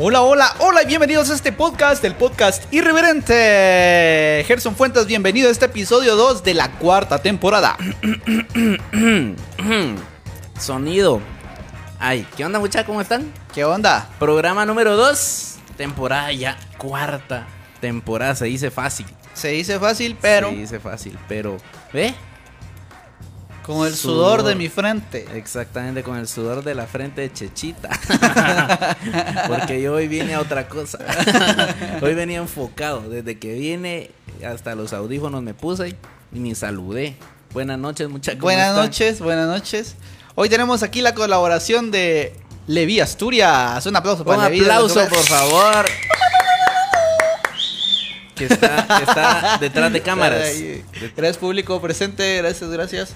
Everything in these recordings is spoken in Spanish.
Hola, hola, hola y bienvenidos a este podcast, el podcast irreverente. Gerson Fuentes, bienvenido a este episodio 2 de la cuarta temporada. Sonido. Ay, ¿qué onda muchachos? ¿Cómo están? ¿Qué onda? Programa número 2, temporada ya, cuarta temporada, se dice fácil. Se dice fácil, pero Se dice fácil, pero... ¿Ve? Con el sudor, Sudor. de mi frente. Exactamente, con el sudor de la frente de Chechita. Porque yo hoy vine a otra cosa. hoy venía enfocado. Desde que vine, hasta los audífonos me puse y ni saludé. Buenas noches, muchachos. ¿cómo Buenas están? noches, buenas noches. Hoy tenemos aquí la colaboración de Levi Asturias. Un aplauso Un para Levi. aplauso, por favor. Que está, que está detrás de cámaras. Gracias público presente, gracias, gracias.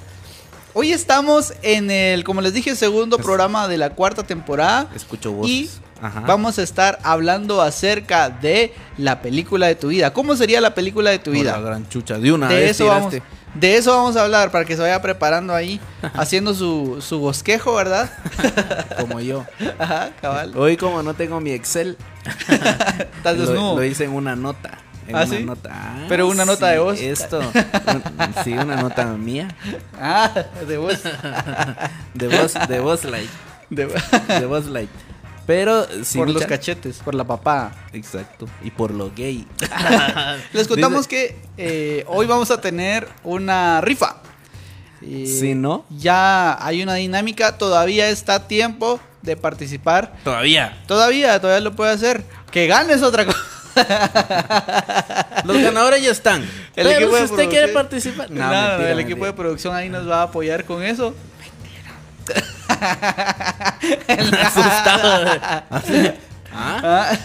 Hoy estamos en el, como les dije, segundo Es- programa de la cuarta temporada. Escucho voces. Y Ajá. vamos a estar hablando acerca de la película de tu vida. ¿Cómo sería la película de tu Por vida? La gran chucha. De una De vez eso, vamos, de eso vamos a hablar para que se vaya preparando ahí, haciendo su, su bosquejo, ¿verdad? Como yo. Ajá, cabal. Hoy, como no tengo mi Excel, Estás lo, desnudo. lo hice en una nota. En ¿Ah, una sí? nota. Ah, Pero una nota sí, de voz. Esto. un- sí, una nota mía. Ah, de voz. De voz, de voz light. De- De voz light. Pero sí, por los cachetes, por la papá. Exacto. Y por lo gay. Les contamos Dice- que eh, hoy vamos a tener una rifa. Sí, ¿no? Ya hay una dinámica, todavía está a tiempo de participar. Todavía. Todavía, todavía lo puede hacer. Que ganes otra cosa. Los ganadores ya están. El Pero equipo si de usted quiere producción- participar. No, no, mentira, el equipo de mentira. producción ahí nos va a apoyar con eso. Asustado. Así. ¿Ah? Ah,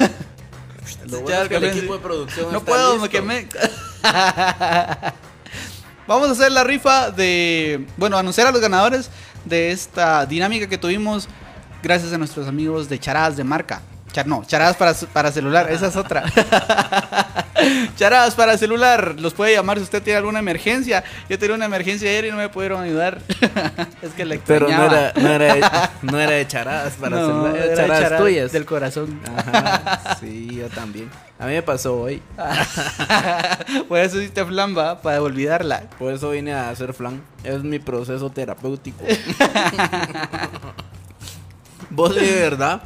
Lo bueno es que el que me- equipo de producción no está puedo, me listo. quemé. Vamos a hacer la rifa de. Bueno, anunciar a los ganadores de esta dinámica que tuvimos gracias a nuestros amigos de Charadas de marca. Char- no, charadas para, para celular, esa es otra. charadas para celular, los puede llamar si usted tiene alguna emergencia. Yo tenía una emergencia ayer y no me pudieron ayudar. es que le Pero no extrañaba. era, no, era de, no era de charadas para No, celular, era de era charadas charadas tuyas. Del corazón. Ajá, sí, yo también. A mí me pasó hoy. Por eso hiciste flamba, para olvidarla. Por eso vine a hacer flan. Es mi proceso terapéutico. ¿Vos de verdad?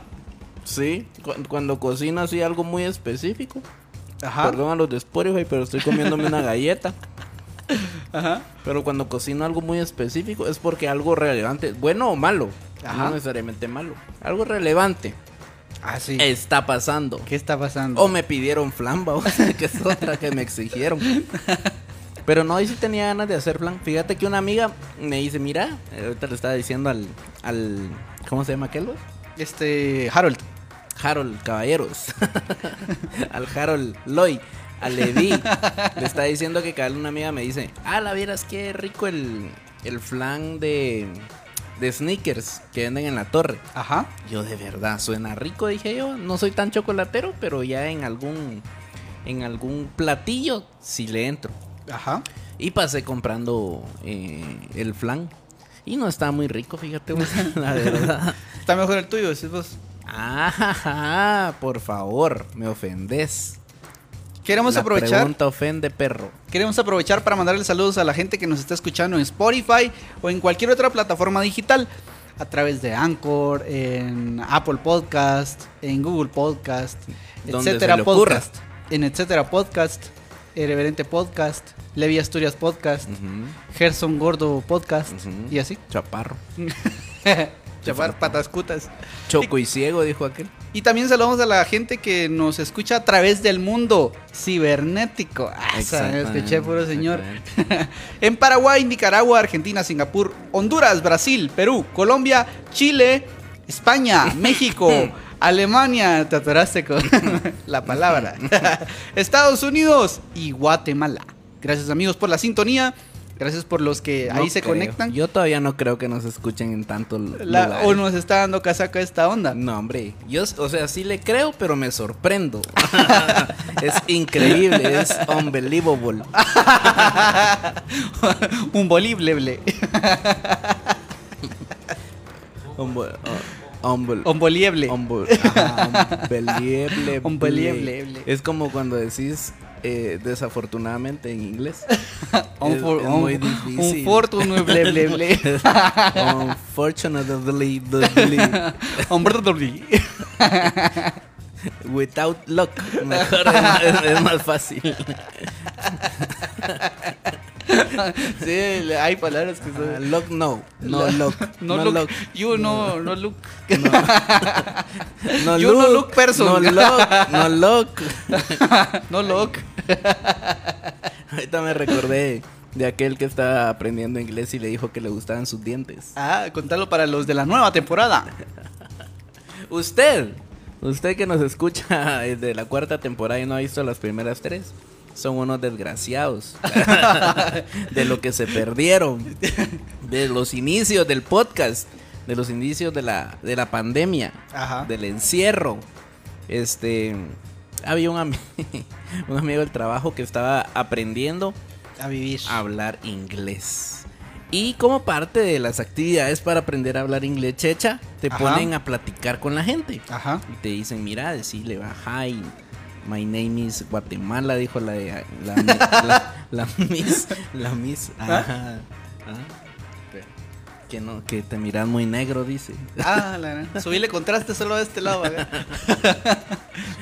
Sí. cu- Cuando cocino así algo muy específico. Ajá. Perdón a los de Spotify, pero estoy comiéndome una galleta. Ajá. Pero cuando cocino algo muy específico es porque algo relevante, bueno o malo, Ajá. no necesariamente malo, algo relevante Ah, sí. está pasando. ¿Qué está pasando? O me pidieron flamba, o sea, que es otra que me exigieron. Pero no, hoy sí tenía ganas de hacer flan. Fíjate que una amiga me dice, mira, ahorita le estaba diciendo al, al ¿cómo se llama aquel? Este, Harold. Harold Caballeros. al Harold Loy. Al Levi. le está diciendo que cada una amiga me dice, ah, la vieras qué rico el, el flan de, de sneakers que venden en la torre. Ajá. Yo de verdad suena rico, dije yo. No soy tan chocolatero, pero ya en algún en algún platillo sí le entro. Ajá. Y pasé comprando eh, el flan. Y no está muy rico, fíjate, vos, la verdad. Está mejor el tuyo, decís vos. Ah, por favor, me ofendes. Queremos La aprovechar. pregunta ofende, perro. Queremos aprovechar para mandarle saludos a la gente que nos está escuchando en Spotify o en cualquier otra plataforma digital. A través de Anchor, en Apple Podcast, en Google Podcast, etcétera ocurra. podcast. En etcétera podcast, Irreverente Podcast, Levi Asturias Podcast, Ujú, Gerson Gordo Podcast y así. Chaparro. Chapar patascutas. Choco y ciego, dijo aquel. Y también saludamos a la gente que nos escucha a través del mundo cibernético. Ah, escuché puro señor. en Paraguay, Nicaragua, Argentina, Singapur, Honduras, Brasil, Perú, Colombia, Chile, España, México, Alemania, te atoraste con la palabra, Estados Unidos y Guatemala. Gracias amigos por la sintonía. Gracias por los que No ahí se creo. conectan. Yo todavía no creo que nos escuchen en tanto La- o nos está dando casaca esta onda. No, hombre, yo, o sea, sí le creo, pero me sorprendo. es increíble, es unbelievable. Un ajá, unbelievable. Unbelievable. Es como cuando decís eh, desafortunadamente en inglés. Unfor- es muy difícil. Unfortunately. Unfortunately, Unfortunately. without luck. Mejor es, es- es más fácil. Sí, hay palabras que son. luck no, no luck, No, no look. You no, no look. No You no look person. No look, no look. no look. Ahorita me recordé de aquel que estaba aprendiendo inglés y le dijo que le gustaban sus dientes. Ah, contalo para los de la nueva temporada. Usted, usted que nos escucha desde la cuarta temporada y no ha visto las primeras tres, son unos desgraciados de lo que se perdieron, de los inicios del podcast, de los inicios de la, de la pandemia, Ajá. del encierro. Este, había un, un amigo del trabajo que estaba aprendiendo A vivir. a hablar inglés. Y como parte de las actividades para aprender a hablar inglés checha, te Ajá. ponen a platicar con la gente. Ajá. Y te dicen, mira, decirle, va, hi, my name is Guatemala, dijo la, la, la, la miss, la miss, ajá, ah, que no, que te miras muy negro, dice. Ah, la Subirle contraste solo a este lado.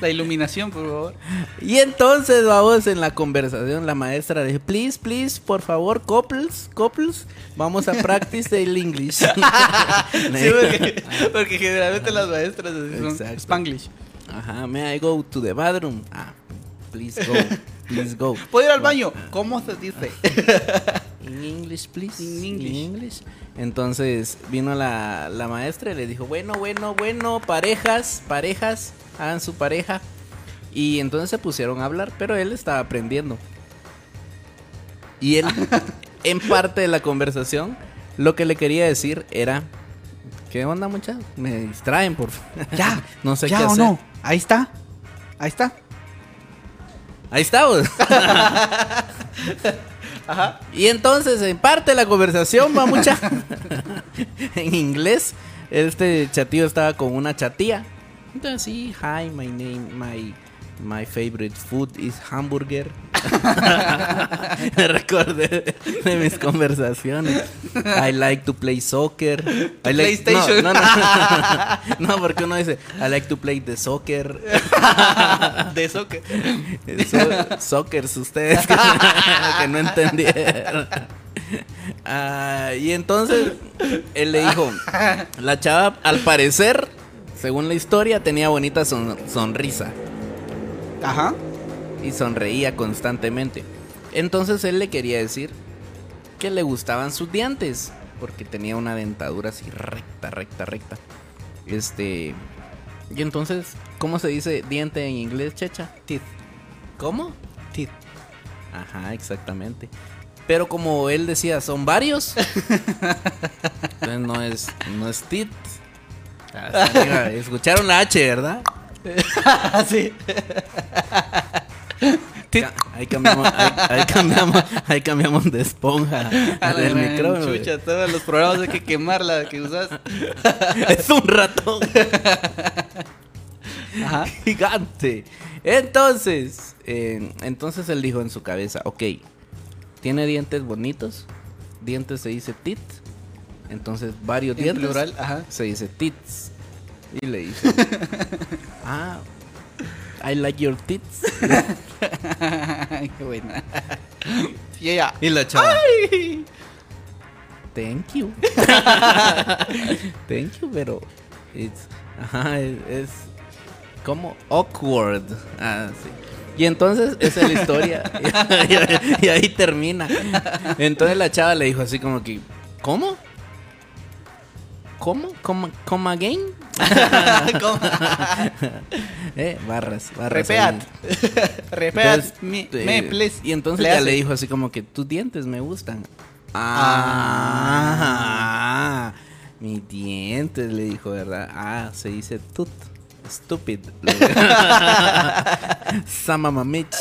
la iluminación, por favor. Y entonces, vamos, en la conversación, la maestra dice, please, please, por favor, couples, couples, vamos a practice el English. Sí, porque, porque generalmente las maestras así son. Spanglish. Ajá, may I go to the bathroom? Ah, please go, please go. ¿Puedo ir al baño? ¿Cómo se dice? In English, please. In English. Entonces vino la, la maestra y le dijo, bueno, bueno, bueno, parejas, parejas, hagan su pareja. Y entonces se pusieron a hablar, pero él estaba aprendiendo. Y él, en parte de la conversación, lo que le quería decir era, ¿qué onda muchachos? Me distraen, por favor. Ya. no sé ¿Ya qué o hacer. no? Ahí está. Ahí está. Ahí estamos. Y entonces, en parte de la conversación, va mucha. en inglés, este chatío estaba con una chatía. Entonces, sí, hi, my name, my, my favorite food is hamburger. Me recordé de mis conversaciones. I like to play soccer. I like- PlayStation. No, no, no. no, porque uno dice, I like to play the soccer. De que. So- Sockers, ustedes que, que no entendieron. Ah, y entonces él le dijo, la chava al parecer, según la historia, tenía bonita son- sonrisa Ajá. y sonreía constantemente. Entonces él le quería decir que le gustaban sus dientes, porque tenía una dentadura así recta, recta, recta. Este... Y entonces, ¿cómo se dice diente en inglés, checha? Teeth. ¿Cómo? Teeth. Ajá, exactamente. Pero como él decía, son varios. entonces no es, no es tit. Escucharon la H, ¿verdad? sí. Ahí cambiamos, ahí, ahí cambiamos, ahí cambiamos de esponja A del micrófono. Chucha, todos los programas hay que quemarla que usas. Es un ratón Ajá. gigante. Entonces, eh, entonces él dijo en su cabeza, ok, tiene dientes bonitos, dientes se dice tit, entonces varios En dientes plural, ajá. se dice tits. Y le dice, ah, I like your tits. Qué buena. Y ella. Y la chava, ¡Ay! thank you. thank you, pero it's, ajá, es, es como awkward. Ah, sí. Y entonces esa es la historia. y, ahí termina. Entonces la chava le dijo así como que, ¿cómo? ¿Cómo? ¿Cómo, cómo again? ¿Cómo? eh, barras, barras. Repeat. Repeat. Me, eh, please. Y entonces ya le dijo así como que tus dientes me gustan. Ah, mis dientes, le dijo, ¿verdad? Ah, se dice tut. Stupid. Samamamich.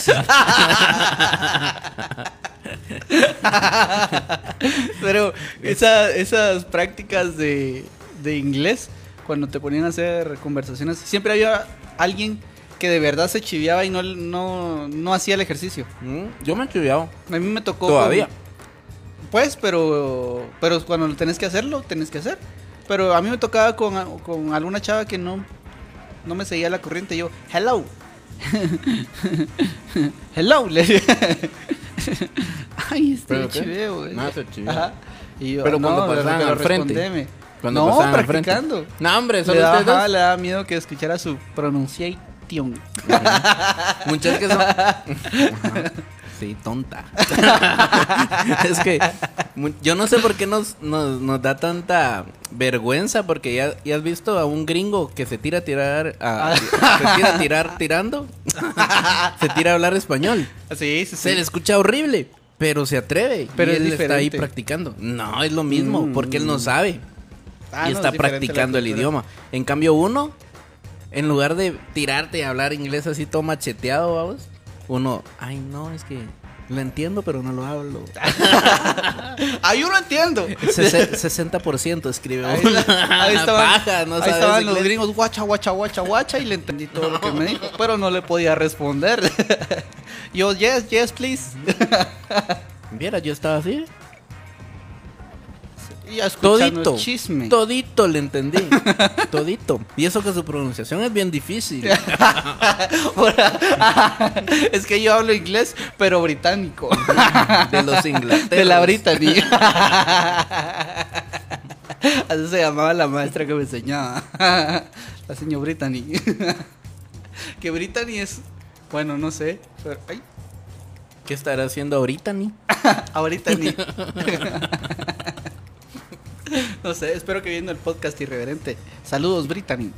Pero esa- esas prácticas de, de inglés, cuando te ponían a hacer conversaciones, siempre había alguien que de verdad se chiviaba y no, no, no hacía el ejercicio. Mm, Yo me he chuleado. A mí me tocó. Todavía. con- pues, pero, pero cuando tenés que hacerlo, tenés que hacer. Pero a mí me tocaba con, con alguna chava que no, no me seguía la corriente. Yo, hello. hello. Le Ay, este chiveo, güey. No, se chivió. Ajá. Y yo, Pero no, cuando pasaban al frente. Cuando no, pasaban al frente. practicando. No, hombre, Le solo daba, ustedes ajá, dos. le daba miedo que escuchara su pronunciation. Muchas que son. Sí, tonta. es que yo no sé por qué nos, nos, nos da tanta vergüenza, porque ya, ya has visto a un gringo que se tira a tirar, a- se tira a tirar tirando, se tira a hablar español. Sí, sí, Se sí. le escucha horrible, pero se atreve. Pero y él está ahí practicando. No, es lo mismo, Mm. porque él no sabe Ah, y no, está es practicando el idioma. En cambio, uno, en lugar de tirarte y hablar inglés así todo macheteado, vamos, uno, ay, no, es que lo entiendo, pero no lo hablo. Ah, yo no entiendo. Sese- 60% escribe Ahí, uno. ahí estaban, Paja, no ahí sabes estaban los gringos, guacha, guacha, guacha, guacha, y le entendí todo lo que me dijo, pero no le podía responder. Yo, yes, yes, please. Viera, yo estaba así. Y escuchando Todito. el chisme. Todito le entendí. Todito. Y eso que su pronunciación es bien difícil. es que yo hablo inglés, pero británico. De los ingleses. De la Brittany. Así se llamaba la maestra que me enseñaba. La señora Brittany. Que Brittany es. Bueno, no sé. Pero, ay, ¿Qué estará haciendo ahorita, ni? ahorita ni. No sé, espero que viendo el podcast irreverente. Saludos, Brittany.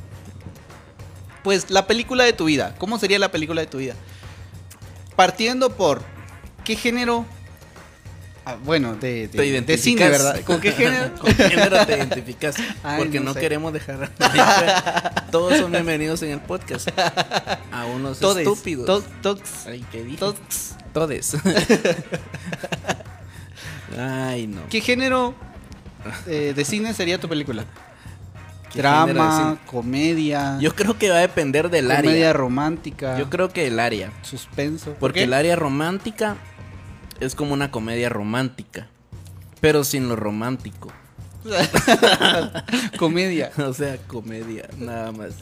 Pues la película de tu vida. ¿Cómo sería la película de tu vida? Partiendo por qué género. Ah, bueno, de, Te de, de identificas. cine, ¿verdad? ¿Con qué género? ¿Con qué género te identificas? Ay, Porque no no, sé. queremos dejar. Todos son bienvenidos en el podcast. A unos Todes. estúpidos. To- tox. Ay, ¿qué dije? Tox. Todes. Ay, no. ¿Qué género eh, de cine sería tu película? ¿Qué género de Drama, comedia, Yo creo que va a depender del comedia área. romántica, Yo creo que el área. suspenso. ¿Por Porque qué? el área romántica es como una comedia romántica. Pero sin lo romántico. comedia. O sea, comedia, nada más.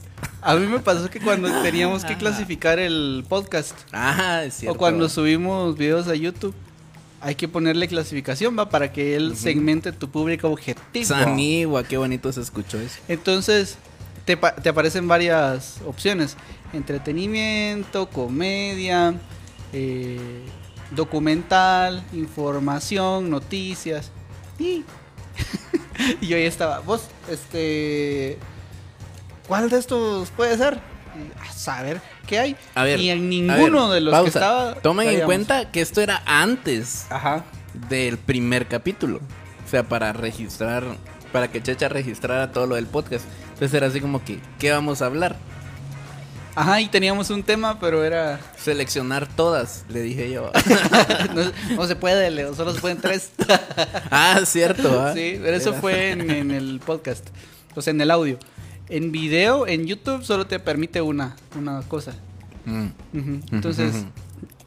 A mí me pasó que cuando teníamos que clasificar el podcast Ah, es cierto. o cuando subimos videos a YouTube, hay que ponerle clasificación, va, para que él segmente tu público objetivo. Sanigua, qué bonito se escuchó eso. Entonces, te, te aparecen varias opciones. Entretenimiento, comedia, eh, documental, información, noticias. Y, y yo ahí estaba, vos, este... ¿Cuál de estos puede ser? A saber, ¿qué hay? A ver. y en ninguno ver, de los pausa. que estaba... Tomen en cuenta que esto era antes Ajá. del primer capítulo. O sea, para registrar, para que Checha registrara todo lo del podcast. Entonces era así como que, ¿qué vamos a hablar? Ajá, y teníamos un tema, pero era... Seleccionar todas, le dije yo. no, no se puede, Leo, solo se pueden tres. ah, cierto. ¿ah? Sí, pero eso Era- fue en, en el podcast, o sea, en el audio. En video, en YouTube, solo te permite una, una cosa. Mm. Entonces,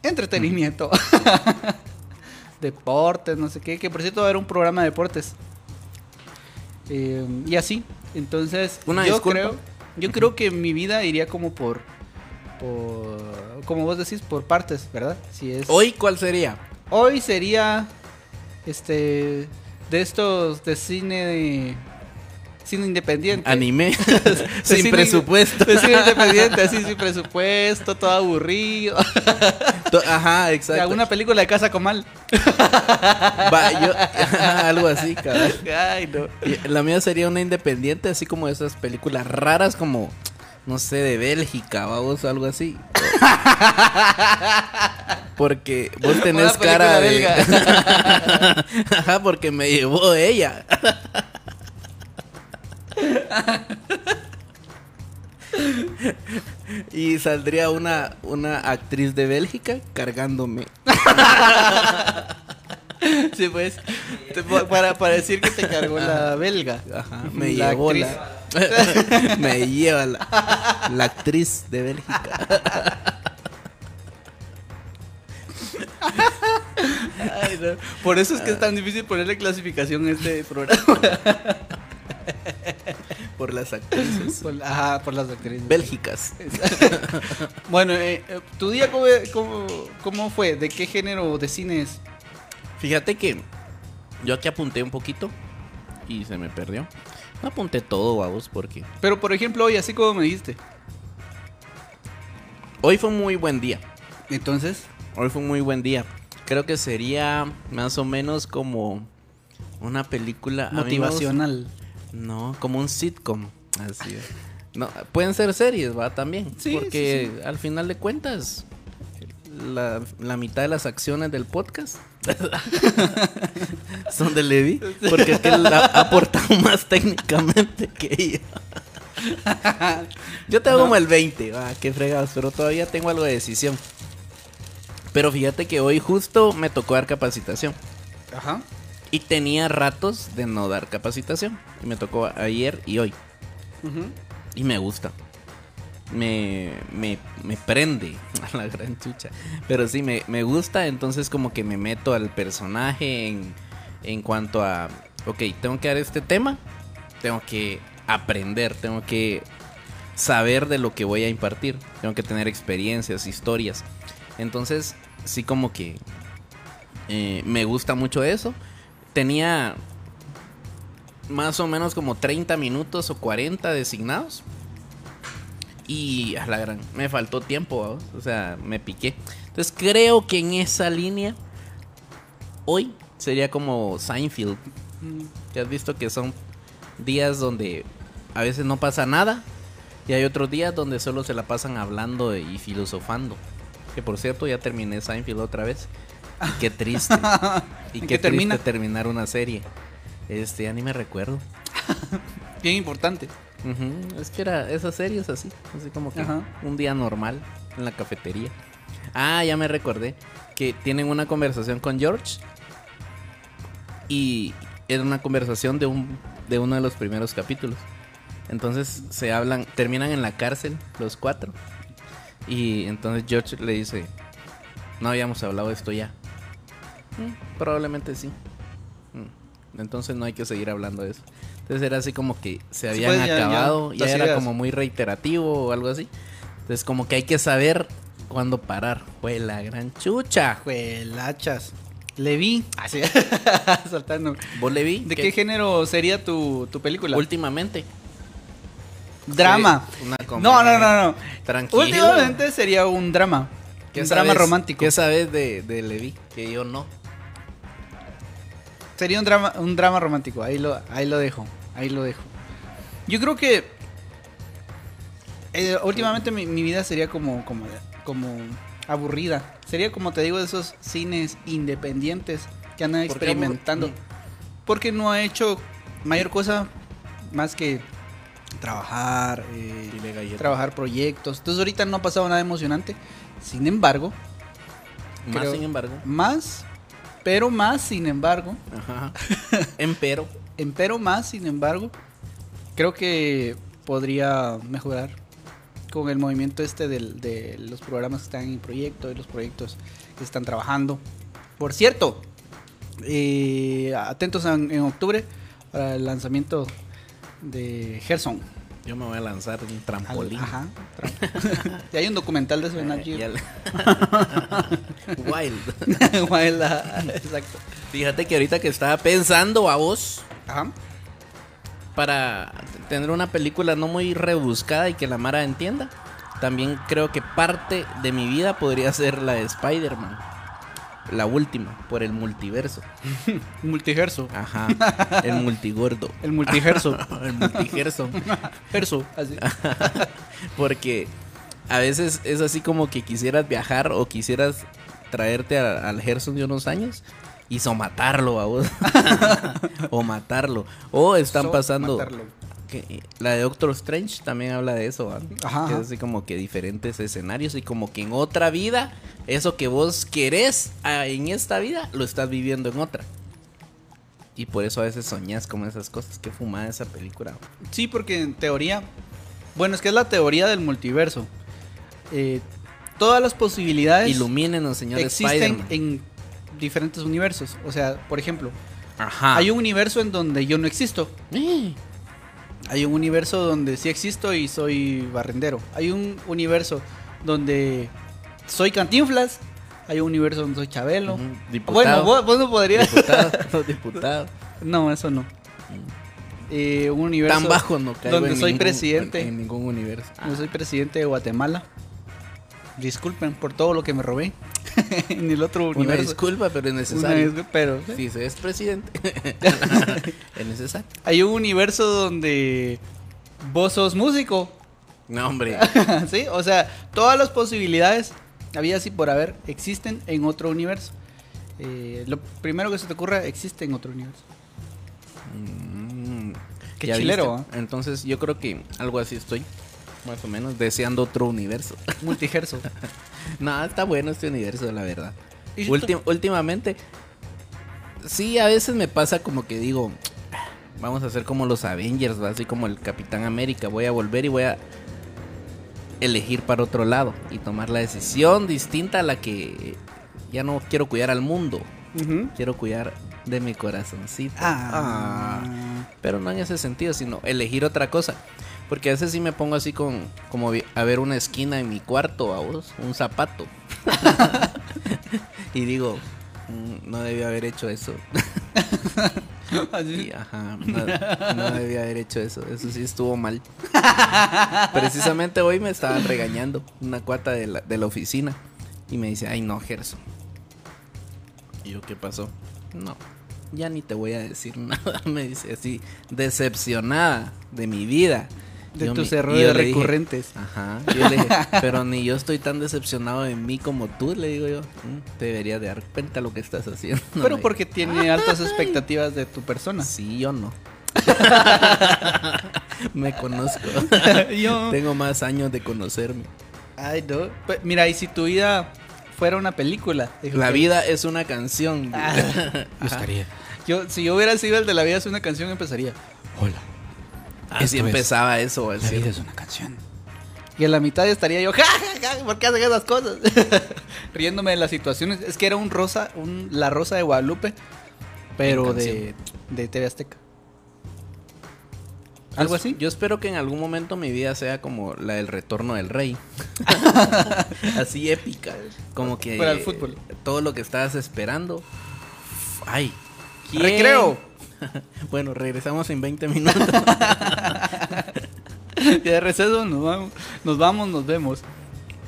entretenimiento. Deportes, no sé qué. Que por cierto va a haber un programa de deportes. Eh, y así. Entonces, Una yo disculpa. creo, yo creo que mi vida iría como por, por, como vos decís, por partes, ¿verdad? Si es. Hoy, ¿cuál sería? Hoy sería este de estos de cine de cine independiente. Anime. Sin cine- presupuesto. De cine independiente, así sin presupuesto, todo aburrido. Ajá, exacto. Alguna película de Casa Comal. Va, yo- ajá, algo así, cabrón. Ay, no. La mía sería una independiente, así como esas películas raras, como, no sé, de Bélgica, vamos, algo así. Porque vos tenés cara de. Ajá, porque me llevó ella. Y saldría una, una actriz de Bélgica cargándome. Sí, pues. te- para, para decir que te cargó la belga. Ajá, me La llevó actriz. la. Me lleva la, la actriz de Bélgica. Ay, no. Por eso es que es tan difícil ponerle clasificación a este programa. Por las actrices Por, ajá, por las actrices. bélgicas. Bueno, eh, eh, ¿tu día cómo, cómo, cómo fue? ¿De qué género de cine es? Fíjate que yo aquí apunté un poquito y se me perdió. No apunté todo, vamos, porque Pero por ejemplo, hoy, así como me dijiste. hoy fue un muy buen día. Entonces, Hoy fue un muy buen día. Creo que sería más o menos como una película motivacional. No, como un sitcom. Así es. No, pueden ser series, va también. Sí, porque sí, al final de cuentas, la, la mitad de las acciones del podcast son de Levi. Porque es que él ha ha aportado más técnicamente que yo. Yo tengo como el 20, va, qué fregados, pero todavía tengo algo de decisión. Pero fíjate que hoy justo me tocó dar capacitación. Ajá. Y tenía ratos de no dar capacitación. Y me tocó ayer y hoy. Y me gusta. Me, me, me prende a la gran chucha. Pero sí, me, me gusta. Entonces como que me meto al personaje en, en cuanto a... Ok, tengo que dar este tema. Tengo que aprender. Tengo que saber de lo que voy a impartir. Tengo que tener experiencias, historias. Entonces, sí como que eh, me gusta mucho eso. Tenía más o menos como 30 minutos o 40 designados. Y a la gran, me faltó tiempo, o sea, me piqué. Entonces creo que en esa línea, hoy sería como Seinfeld. Que has visto que son días donde a veces no pasa nada. Y hay otros días donde solo se la pasan hablando y filosofando. Que por cierto, ya terminé Seinfeld otra vez. Y qué triste. y ¿En qué qué termina? triste terminar una serie. Este, ya ni me recuerdo. Bien importante. Es que era esa serie es así, así como que Ajá. un día normal en la cafetería. Ah, ya me recordé que tienen una conversación con George y era una conversación de un de uno de los primeros capítulos. Entonces se hablan, terminan en la cárcel los cuatro y entonces George le dice, no habíamos hablado de esto ya. "Mm, probablemente sí. Mm, Entonces no hay que seguir hablando de eso. Entonces era así como que se Sí, habían pues, ya- ya, acabado, ya, era ideas. como muy reiterativo o algo así. Entonces como que hay que saber cuándo parar. Fue la gran chucha. Juelachas. Le vi. Así. Saltando. ¿Vos le vi? ¿De qué género sería tu, tu película? Últimamente. drama. Una No, no, no, no. Tranquilo. Últimamente sería un drama. ¿Qué Un drama sabes- romántico. ¿Qué sabes de, de Levi? Que yo no. Sería un drama, un drama romántico. Ahí lo, ahí lo dejo. Ahí lo dejo. Yo creo que eh, últimamente mi, mi vida sería como, como, como aburrida. Sería como te digo de esos cines independientes que andan ¿Por qué experimentando. Porque no ha hecho mayor cosa más que trabajar, eh, trabajar proyectos. Entonces ahorita no ha pasado nada emocionante. Sin embargo, Más creo- sin embargo. más, pero más, sin embargo, Ajá. Empero. Empero más, sin embargo, creo que podría mejorar con el movimiento este del- de los programas que están en proyecto y los proyectos que están trabajando. Por cierto, eh, atentos en, en octubre para el lanzamiento de Gerson. Yo me voy a lanzar un Al- trampolín. Ajá. y hay un documental de eso en al- Wild. Wild, Exacto. Fíjate que ahorita que estaba pensando a vos Ajá. para tener una película no muy rebuscada y que la Mara entienda, también creo que parte de mi vida podría ser la de Spider-Man. La última, por el multiverso. Multigerso. Ajá. El multigordo. El multigerso. El multiverso. Gerso. Así. Porque a veces es así como que quisieras viajar o quisieras traerte a- al Gerson de unos años y so matarlo a vos. o matarlo. O están So pasando. matarlo. Que- la de Doctor Strange también habla de eso. Ajá, es así como que diferentes escenarios y como que en otra vida, eso que vos querés ah, en esta vida, lo estás viviendo en otra. Y por eso a veces soñás como esas cosas. Qué fumada esa película. Sí, porque en teoría. Bueno, es que es la teoría del multiverso. Eh, todas las posibilidades Ilumínenos, señor existen en diferentes universos. O sea, por ejemplo, Ajá. hay un universo en donde yo no existo. Eh, Hay un universo donde sí existo y soy barrendero. Hay un universo donde soy cantinflas. Hay un universo donde soy Chabelo. Bueno, Diputado. vos, vos no podrías. Diputado. diputado. No, eso no. Eh, un universo Tan bajo no caigo donde en soy ningún- presidente. En, en ningún universo. Yo soy presidente de Guatemala. Disculpen por todo lo que me robé en el otro Una universo. disculpa, pero es Una necesario. disculpa, pero Si se es presidente, es necesario. hay un universo donde vos sos músico. No, hombre. sí, o sea, todas las posibilidades, había así por haber, existen en otro universo. Eh, lo primero que se te ocurra existe en otro universo. Mm, Qué ¿ya chilero, viste? Entonces yo creo que algo así estoy. Más o menos deseando otro universo. Multiverso. no, está bueno este universo, la verdad. Ultim- últimamente, sí, a veces me pasa como que digo, vamos a hacer como los Avengers, ¿va? así como el Capitán América. Voy a volver y voy a elegir para otro lado y tomar la decisión distinta a la que ya no quiero cuidar al mundo. Quiero cuidar de mi corazoncito. Ah. Ah. Pero no en ese sentido, sino elegir otra cosa. Porque a veces sí me pongo así con como a ver una esquina en mi cuarto, a vos, un zapato. y digo, "Mm, no debía haber hecho eso. Así. Y, ajá, no, no debía haber hecho eso. Eso sí estuvo mal. Precisamente hoy me estaban regañando una cuata de la, de la oficina. Y me dice, ay no, Gerson. Y yo, ¿qué pasó? No, ya ni te voy a decir nada. Me dice así, decepcionada de mi vida. De Yo tus errores dije, recurrentes. Ajá. Yo le dije, pero ni yo estoy tan decepcionado de mí como tú, le digo yo. "Mm, Te deberías de dar cuenta lo que estás haciendo. Pero porque tiene altas expectativas de tu persona. Sí, yo no. Me conozco. Yo. Tengo más años de conocerme. Ay, no. Pe- Mira, y si tu vida fuera una película. Dijo La que- vida es una canción. Ah. Yo, si yo hubiera sido el de la vida es una canción, empezaría. Hola. Así Esto es- empezaba eso. el cierre. es una canción. Y en la mitad estaría yo, ja, ja, ja, ¿por qué hacen esas cosas? Riéndome de las situaciones. Es que era un rosa, un La Rosa de Guadalupe, pero de, de TV Azteca. ¿Algo así? Yo espero que en algún momento mi vida sea como la del retorno del rey. así épica. Como que. Para el fútbol. Todo lo que estabas esperando. Ay. ¿quién? ¡Recreo! bueno, regresamos en 20 minutos. Y de receso nos vamos, nos vamos, nos vemos.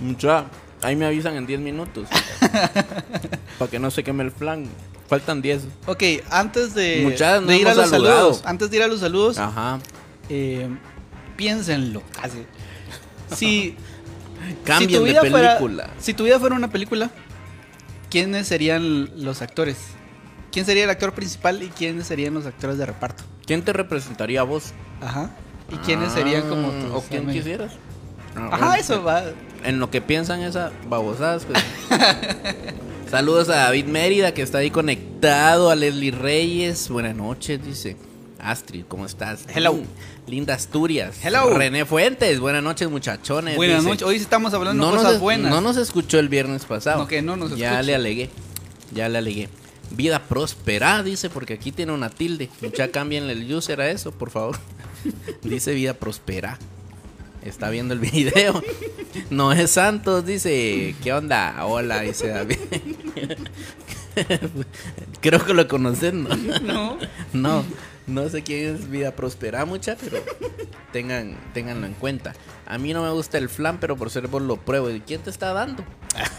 Mucha. Ahí me avisan en 10 minutos. Para que no se queme el flan. Faltan 10. Ok, antes de, ir a los saludado. saludos, antes de ir a los saludos, Ajá. eh, piénsenlo. Así. Si, Cambien si tu de fuera- película. si tu vida fuera una película, ¿quiénes serían los actores? ¿Quién sería el actor principal y quiénes serían los actores de reparto? ¿Quién te representaría a vos? Ajá. ¿Y quiénes serían como Ah, tus ¿O quién amigos? quisieras? Ah, Ajá, bueno, eso va. En lo que piensan esas babosadas. pues. Saludos a David Mérida que está ahí conectado. A Leslie Reyes. Buenas noches, dice. Astrid, ¿cómo estás? Hello. Linda Asturias. Hello. René Fuentes. Buenas noches, muchachones. Buenas noches. Hoy sí estamos hablando de cosas buenas. no nos escuchó el viernes pasado. No, que no nos Ya escucha. le alegué. Ya le alegué. Vida próspera, dice, porque aquí tiene una tilde. Ya cámbienle el user a eso, por favor. dice vida próspera. Está viendo el video. Noé Santos dice, ¿qué onda? Hola, dice David. Creo que lo conocen, ¿no? No. No, no sé quién es Vida Próspera, mucha, pero tengan, ténganlo en cuenta. A mí no me gusta el flan, pero por ser vos lo pruebo. ¿Y quién te está dando?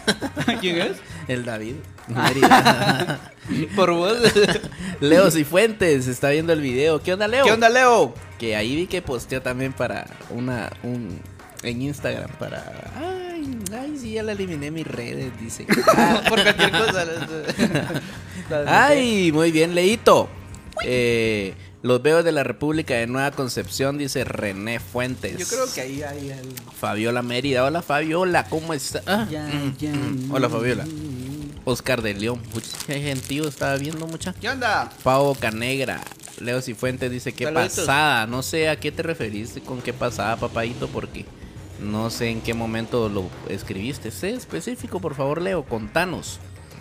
¿Quién es? El David. Mérida. Por vos. Leo Cifuentes está viendo el video. ¿Qué onda, Leo? ¿Qué onda, Leo? Que ahí vi que posteó también para una, un, en Instagram para... Ay, ay, sí, ya la eliminé mis redes, dice. Por cualquier cosa. Ay, muy bien, Leito. Eh, los veo de la República de Nueva Concepción, dice René Fuentes. Yo creo que ahí hay algo. Fabiola Mérida. Hola, Fabiola, ¿cómo estás? Ah, Ya, mm, ya. mm. Hola, Fabiola. Oscar de León. Qué gentío estaba viendo mucha. ¿Qué onda? Pau Canegra. Leo Cifuentes dice qué Saluditos. pasada. No sé a qué te referiste con qué pasada, papadito, porque no sé en qué momento lo escribiste. Sé específico, por favor, Leo, contanos.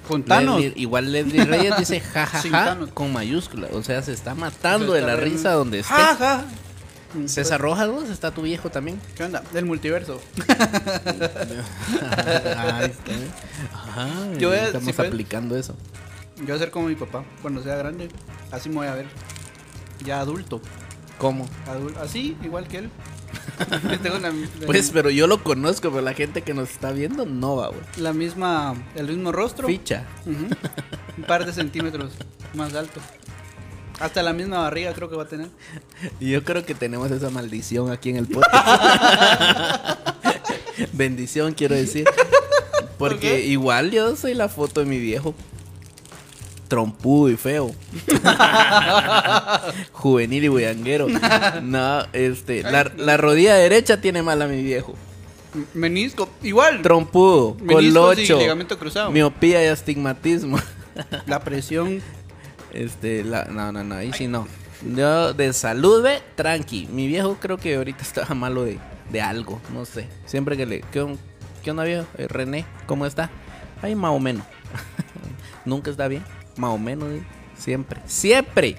Leslie- igual Leslie Reyes dice jajaja Cintanos. con mayúscula. O sea, se está matando Se de la risa donde esté. Ja, ja. César Rojas, está tu viejo también. ¿Qué onda? Del multiverso. Está. Ajá, Yo voy a- estamos si aplicando eso. Yo voy a ser como mi papá cuando sea grande. Así me voy a ver. Ya adulto. ¿Cómo? Así, igual que él. Tengo una- Pues, pero yo lo conozco, pero la gente que nos está viendo no va, güey. la misma, el mismo rostro. Ficha. Un par de centímetros más alto. Hasta la misma barriga creo que va a tener. Y yo creo que tenemos esa maldición aquí en el podcast. Bendición, quiero decir. Porque igual yo soy la foto de mi viejo. Trompudo y feo. Juvenil y bullanguero. No, este. La, la rodilla derecha tiene mal a mi viejo. Menisco, igual. Trompudo, Meniscos y colocho, ligamento cruzado. miopía y astigmatismo. La presión. Este, la, no, no, no, ahí sí no. Yo de salud, ve, tranqui. Mi viejo creo que ahorita estaba malo de, de algo, no sé. Siempre que le. ¿Qué, qué onda, viejo? Eh, René, ¿cómo está? Ahí más o menos. Nunca está bien, más o menos, eh, siempre, siempre.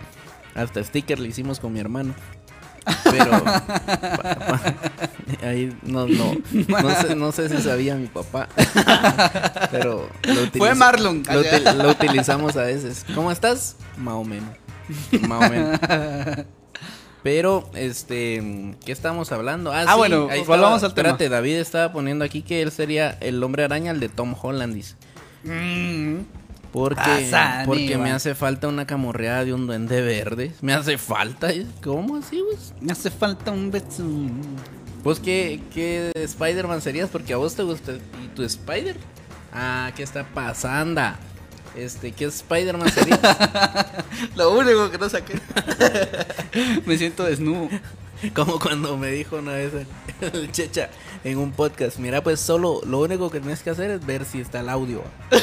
Hasta sticker le hicimos con mi hermano. Pero ahí no, no, no sé, no sé si sabía mi papá. Pero lo Fue Marlon. lo, util- lo utilizamos a veces. ¿Cómo estás? Más o menos. Más o menos. Pero, este, ¿qué estamos hablando? Ah, bueno, ahí volvamos al tema. Espérate, David estaba poniendo aquí que él sería el hombre araña, el de Tom Holland, dice. Mm. Porque, Pasa, porque Aníbal. me hace falta una camorreada de un duende verde. Me hace falta. ¿eh? ¿Cómo así, pues? Me hace falta un beso. ¿Vos qué, qué Spider-Man serías? Porque a vos te gusta. ¿Y tu Spider? Ah, ¿qué está pasando? Este, ¿qué Spider-Man serías? Lo único que no saqué. Me siento desnudo. Como cuando me dijo una vez el, el Checha en un podcast, mira pues solo lo único que tienes que hacer es ver si está el audio.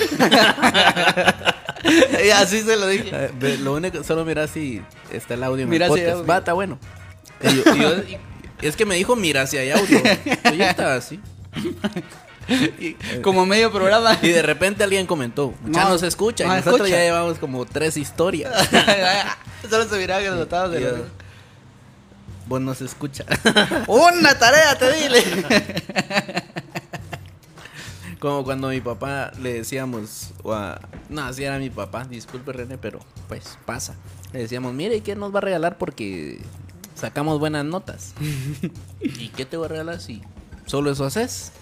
Y así se lo dije. Ve- Lo único, solo mira si está el audio en Mira el si podcast. audio. Va, está bueno. Y yo- y yo- y- es que me dijo mira si hay audio. Y yo estaba así. Y como medio programa. Y de repente alguien comentó, ya No, nos escucha. Y no nosotros escucha. ya llevamos como tres historias. Solo se miraba que los botados de Vos nos escucha. Una tarea, te dile. Como cuando a mi papá le decíamos, o a- no, así era mi papá, disculpe René, pero pues pasa. Le decíamos, mire, ¿qué nos va a regalar? Porque sacamos buenas notas. ¿Y qué te voy a regalar si solo eso haces?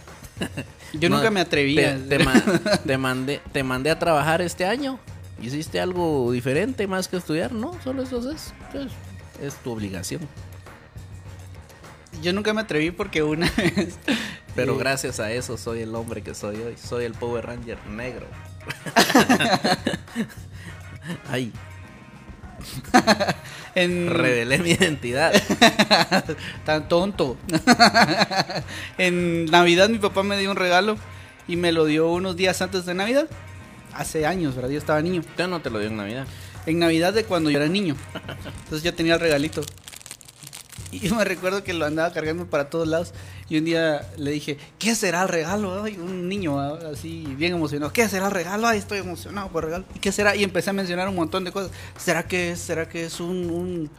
Yo No, nunca me atrevía. Te, te ma- te mandé, te mandé a trabajar este año. ¿Hiciste algo diferente más que estudiar? No, solo eso haces. Pues, es tu obligación. Yo nunca me atreví porque una vez. Pero gracias a eso soy el hombre que soy hoy. Soy el Power Ranger negro. Ay, En, revelé mi identidad. Tan tonto. en Navidad mi papá me dio un regalo y me lo dio unos días antes de Navidad. Hace años, ¿verdad? Yo estaba niño. Yo no te lo dio en Navidad. En Navidad de cuando yo era niño. Entonces yo tenía el regalito. Y yo me recuerdo que lo andaba cargando para todos lados. Y un día le dije, ¿qué será el regalo? Ay, un niño ah, así bien emocionado. ¿Qué será el regalo? Ay, estoy emocionado por el regalo. ¿Y qué será? Y empecé a mencionar un montón de cosas. ¿Será que es, será que es un,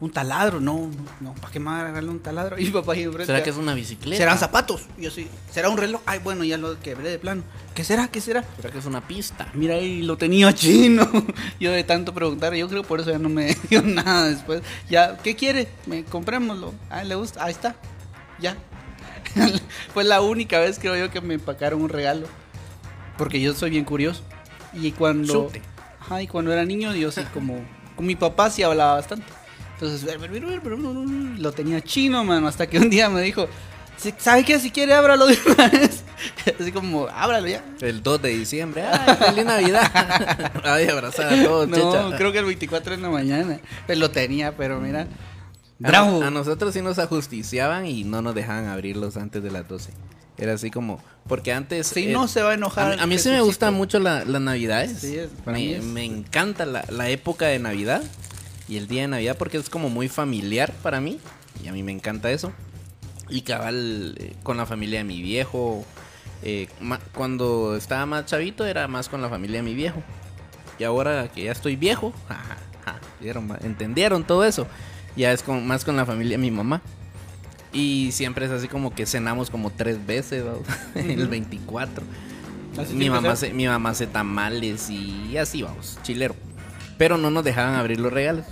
un taladro? No, no, no, ¿para qué me va a regalar un taladro? Y mi papá ahí enfrente. ¿Será que es una bicicleta? ¿Serán zapatos? Y yo sí. ¿Será un reloj? Ay, bueno, ya lo quebré de plano. ¿Qué será? ¿Qué será? ¿Será que es una pista? Mira, ahí lo tenía chino. Yo de tanto preguntar, yo creo por eso ya no me dio nada después. Ya, ¿qué quiere? Me comprémoslo. Ah, le gusta. Ahí está. Ya. Fue la única vez creo yo que me empacaron un regalo. Porque yo soy bien curioso. Y cuando Chute. Ajá, y cuando era niño yo sí como con mi papá sí hablaba bastante. Entonces, lo tenía chino, mano, hasta que un día me dijo, "Sí, ¿sabe qué? Si quiere ábralo de una vez." Así como, ábralo ya. El 2 de diciembre. ¡Ay, feliz Navidad! Ay, abrazar a todos, No, creo que el 24 en la mañana. Pues lo tenía, pero mira. A, Bravo. a nosotros sí nos ajusticiaban y no nos dejaban abrirlos antes de las 12. Era así como, porque antes... Si eh, no se va a a enojar. mí, a mí sí me gustan mucho la- las navidades. Sí, es- para mí me, es- me encanta la, la época de Navidad y el día de Navidad porque es como muy familiar para mí. Y a mí me encanta eso. Y cabal eh, con la familia de mi viejo. eh, cuando estaba más chavito era más con la familia de mi viejo. Y ahora que ya estoy viejo, ja, ja, ja, ¿vieron, ma? entendieron todo eso. Ya es con, más con la familia de mi mamá. Y siempre es así como que cenamos como tres veces, ¿va? el 24. Así Mi mamá, se, mi mamá hace tamales y así vamos, chilero. Pero no nos dejaban abrir los regalos.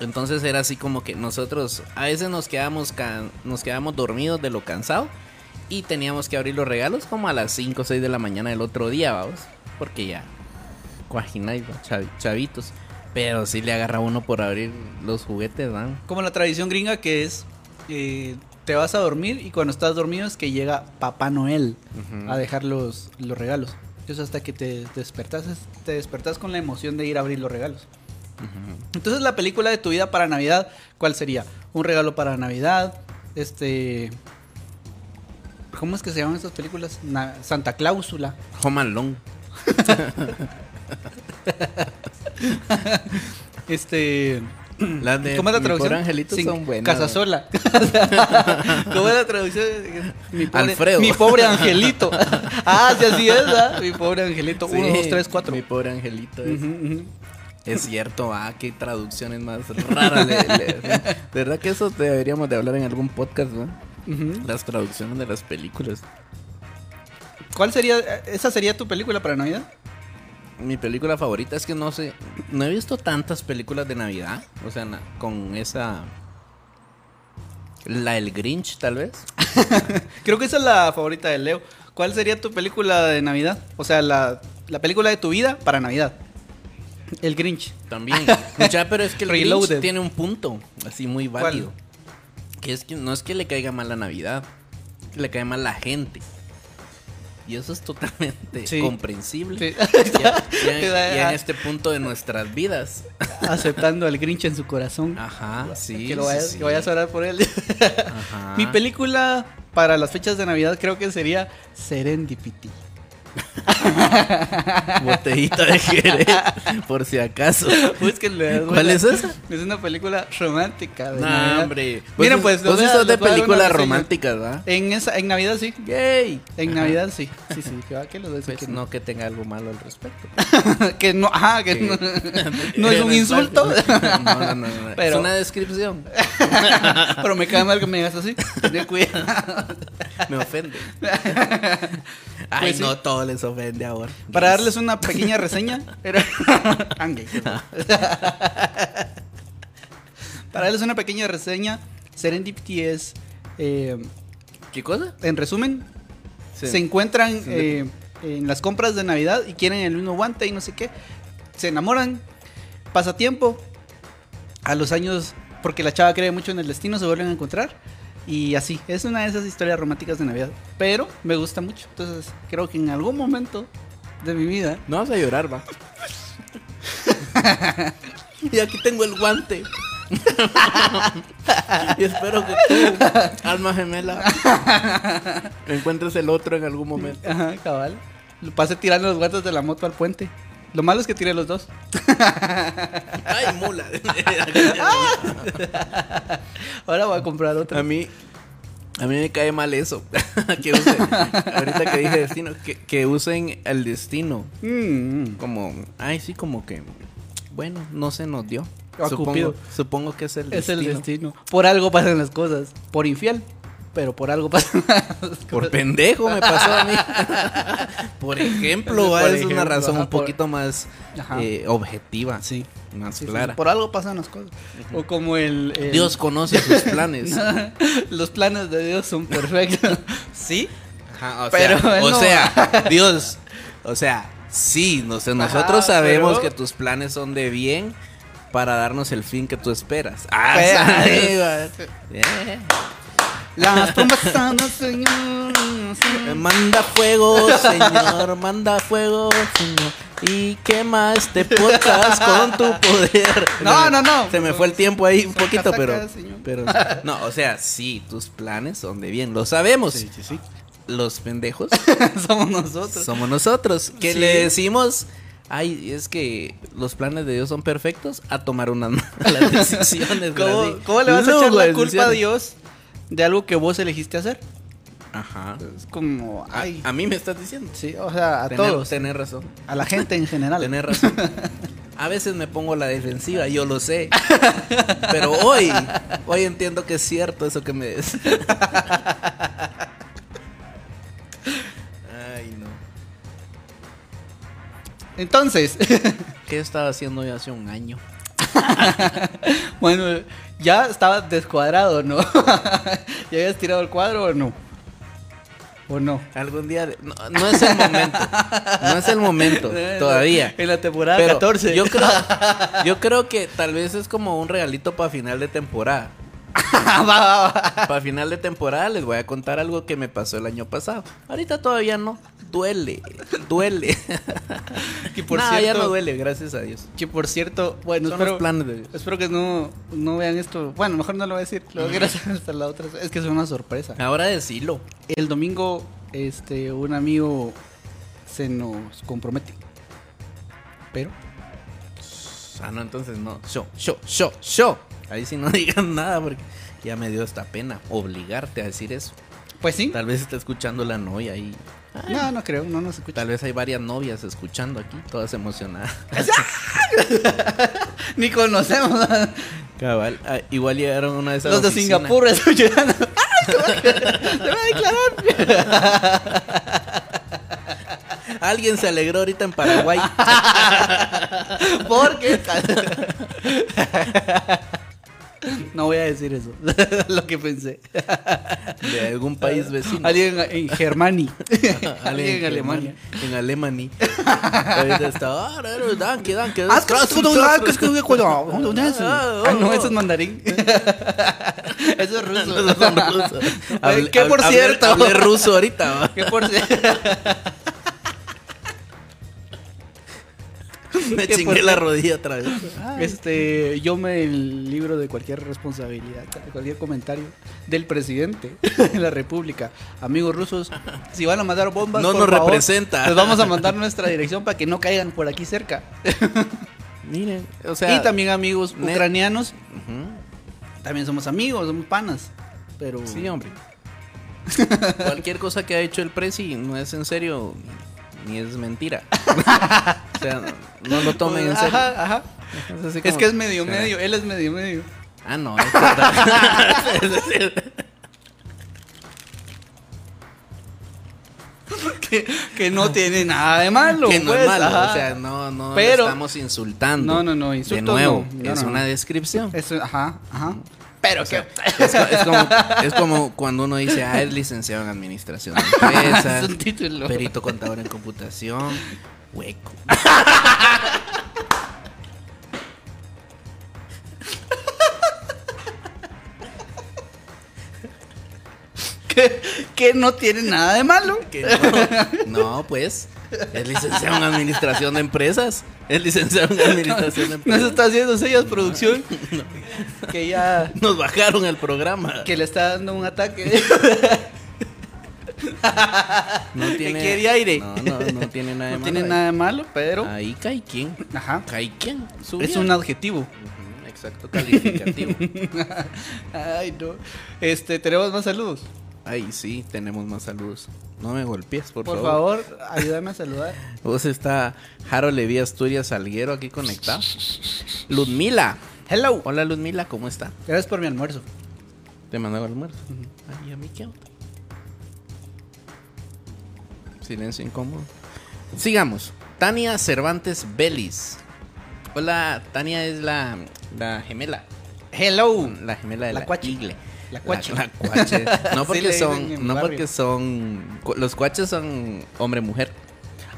Entonces era así como que nosotros a veces nos quedábamos, can- nos quedábamos dormidos de lo cansado y teníamos que abrir los regalos como a las 5 o 6 de la mañana del otro día, vamos. Porque ya, cuajináis, va, chavi- chavitos. Pero sí le agarra uno por abrir los juguetes, ¿van? Como la tradición gringa que es, eh, te vas a dormir y cuando estás dormido es que llega Papá Noel a dejar los, los regalos. Entonces hasta que te despertas, es- te despertas con la emoción de ir a abrir los regalos. Entonces la película de tu vida para Navidad, ¿cuál sería? Un regalo para Navidad, este... ¿Cómo es que se llaman estas películas? Na- Santa Cláusula. Home Alone. Este... Las de ¿Cómo es la Mi traducción? Pobre Angelito son buenas. Casasola. ¿Cómo es la traducción? Mi pobre, Alfredo. Mi pobre angelito. Ah, sí, así es. Mi pobre angelito. Uno, dos, tres, cuatro. Mi pobre angelito. es- cierto, ah, qué traducciones más raras. le- le- de verdad que eso deberíamos de hablar en algún podcast, ¿no? Las traducciones de las películas. ¿Cuál sería? ¿Esa sería tu película para Navidad? Mi película favorita es que no sé, no he visto tantas películas de Navidad, o sea, na- con esa la El Grinch tal vez. Creo que esa es la favorita de Leo. ¿Cuál sería tu película de Navidad? O sea, la, la película de tu vida para Navidad. El Grinch. También. Mucha, pero es que el Reloaded. Grinch tiene un punto así muy válido. Que es que no es que le caiga mal la Navidad, que le cae mal la gente. Y eso es totalmente Sí. comprensible. Sí. Ya, ya- ya en este punto de nuestras vidas. Aceptando al Grinch en su corazón. Ajá, sí. que, lo vayas, sí, que vayas a orar por él. Ajá. Mi película para las fechas de Navidad creo que sería Serendipity. Botellita de Jerez, por si acaso. Búsquenle, ¿Cuál es esa? Es una película romántica. de No, Navidad. hombre. Miren, Vos- pues, Vos a- sos de películas románticas, ¿va? En, esa, en Navidad sí. Gay. En Navidad sí. Sí, sí. Que va que dos Pues que no que tenga algo malo al respecto. que no, ajá, que Que- no, no es un insulto. No, no, no, no. Pero- Es una descripción. Pero me cae mal que me digas así. Ten cuidado. Me ofende. Ay, Pues sí. no, todo les ofende ahora. Para darles una pequeña reseña, era. Para darles una pequeña reseña, Serendipity es. eh, ¿Qué cosa? en resumen, Sí. se encuentran Sí. eh, en las compras de Navidad y quieren el mismo guante y no sé qué. Se enamoran, pasa tiempo. A los años, porque la chava cree mucho en el destino, se vuelven a encontrar. Y así, es una de esas historias románticas de Navidad. Pero me gusta mucho. Entonces, creo que en algún momento de mi vida. No vas a llorar, va. y aquí tengo el guante. y espero que tú, alma gemela, encuentres el otro en algún momento. Ajá, cabal. Lo pasé tirando los guantes de la moto al puente. Lo malo es que tiré los dos. Ay, mula. Ahora voy a comprar otro. a mí, a mí me cae mal eso. que use, ahorita que dije destino, que, que usen el destino Mm, como, ay, sí, como que, bueno, no se nos dio. Supongo, que es el es destino. el destino. Por algo pasan las cosas. Por infiel. Pero por algo cosas. Por pendejo me pasó a mí. por ejemplo, Por ¿va? es ejemplo, una razón ajá, un por- poquito más eh, objetiva, Sí. más Sí, sí, clara. Por algo pasan las cosas. O como el, el- Dios conoce sus planes. Los planes de Dios son perfectos. ¿Sí? Ajá, o Pero sea, o no sea, Dios, o sea, sí, no sé, nosotros Ajá, sabemos pero- que tus planes son de bien para darnos el fin que tú esperas. Ah. Eh. Las promesas del Señor. Manda fuego, Señor, manda fuego, Señor. Y quema este podcast con tu poder. No, no, no. Se me fue el tiempo ahí un poquito, pero. No, o sea, sí, tus planes son de bien, lo sabemos. Sí, sí, sí. los pendejos Somos nosotros. somos nosotros. Que Sí. le decimos, ay, es que los planes de Dios son perfectos a tomar unas malas decisiones. ¿Cómo, cómo le vas a echar la culpa a. Dios de algo que vos elegiste hacer? Ajá. Es como, ay. A, a mí me estás diciendo. Sí, o sea, a Tener- todos. Tener razón. A la gente en general. Tener razón. A veces me pongo a la defensiva, yo lo sé. Pero hoy, hoy entiendo que es cierto eso que me des. Ay, no. Entonces, ¿Qué estaba haciendo yo hace un año? bueno, ya estaba descuadrado, ¿no? ¿Ya habías tirado el cuadro o no? ¿O no? Algún día. No, no es el momento. No es el momento todavía. En la temporada Pero 14. Yo creo, yo creo que tal vez es como un regalito para final de temporada. Va, va, va. Para final de temporada les voy a contar algo que me pasó el año pasado. Ahorita todavía no. Duele, duele. Que por Nah, ya cierto- no duele, gracias a Dios. Que por cierto, bueno, Son espero, los planes de Dios. espero que no, no vean esto. Bueno, mejor no lo voy a decir. Lo voy a decir hasta la otra. Es que es una sorpresa. Ahora decilo. El domingo, este, un amigo se nos compromete. Pero, Ah, no, entonces no. Yo, yo, yo, yo. Ahí sí no digan nada porque ya me dio esta pena obligarte a decir eso. pues sí. Tal vez está escuchando la novia ahí. No, no creo, no nos escucha. Tal vez hay varias novias escuchando aquí, todas emocionadas. Ni conocemos Cabal, ah, igual llegaron una de esas los de oficinas. Singapur escuchando. ¡Ay, te va a- declarar! Alguien se alegró ahorita en Paraguay. ¿Por qué? No voy a decir eso. Lo que pensé. de algún país vecino. Alguien en Germany. Alguien en Alemania. En Alemania. Ahorita está. "Ah, danke, danke. Ah, es que- es que no, que- es que- ¿Dónde es? Eso es mandarín. Eso es ruso. Son rusos. Hablé- ¿Qué por cierto? Hablé ruso ahorita. ¿Qué por cierto? Me ¿Qué chingué por la rodilla otra vez. Este, yo me libro de cualquier responsabilidad, de cualquier comentario del presidente de la República. Amigos rusos, si van a mandar bombas, No por nos favor, representa. Les vamos a mandar nuestra dirección para que no caigan por aquí cerca. Miren, o sea. y también amigos net- ucranianos, también somos amigos, somos panas. Pero Sí, hombre. Cualquier cosa que ha hecho el presi no es en serio ni es mentira. o sea, no lo tomen en serio. Ajá, ajá. Es, Es que es medio o sea, medio, él es medio medio. Ah, no. es verdad. Es Que, que no tiene nada de malo. que no pues, es malo. ajá. O sea, no, no Pero- estamos insultando. No, no, no, De insultos nuevo, no. No, es una descripción. Eso, ajá, ajá. Pero O sea, que es, co- es como, es como cuando uno dice, ah, es licenciado en administración de empresas, es un título. perito contador en computación, hueco. que, que no tiene nada de malo. Que no, no, pues, es licenciado en administración de empresas. Es licenciado en administración de Nos empresas. está haciendo sellas producción. Que ya. Nos bajaron el programa. Que le está dando un ataque. no que quiere aire. No, no, no tiene nada de No malo tiene ahí. nada de malo, pero. Ahí cae quién. Ajá. Cae quién. Es un adjetivo. Exacto, calificativo. Ay, no. Este, tenemos más saludos. Ay, sí, tenemos más saludos. No me golpees, por, Por favor. favor, ayúdame a saludar. Vos está Jaro Levi Asturias Salguero aquí conectado. Ludmila. Hello. Hola Ludmila, ¿cómo está? Gracias por mi almuerzo. Te mandó el almuerzo. Ay, a mí qué? Silencio incómodo. Sigamos. Tania Cervantes Belis. Hola, Tania es la, la gemela. Hello. La gemela de La la, cuache. La cuache. La, cuache. No porque son, no barrio. porque son, los cuaches son hombre-mujer.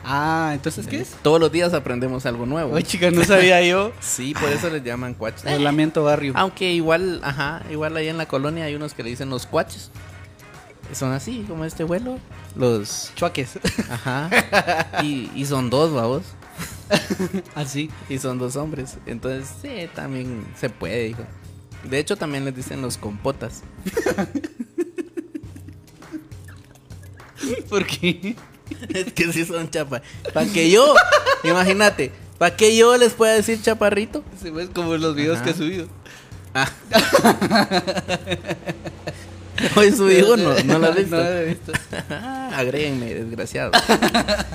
Ah, entonces, ¿qué es? Todos los días aprendemos algo nuevo. Ay, chica, no sabía yo. Sí, por eso les llaman cuaches. Reglamento barrio. Aunque igual, ajá, igual ahí en la colonia hay unos que le dicen los cuaches. Son así, como este vuelo. Los, Chuaques. ajá. Y, y son dos, vamos. Así. Y son dos hombres. Entonces, sí, también se puede, hijo. De hecho, también les dicen los compotas. ¿Por qué? Es que sí son chapas. Para que yo, imagínate, para que yo les pueda decir chaparrito. Se ve como en los videos Ajá. que he subido. Ah. Hoy subí uno, ¿no lo has visto? No lo he visto. Agréguenme, desgraciado.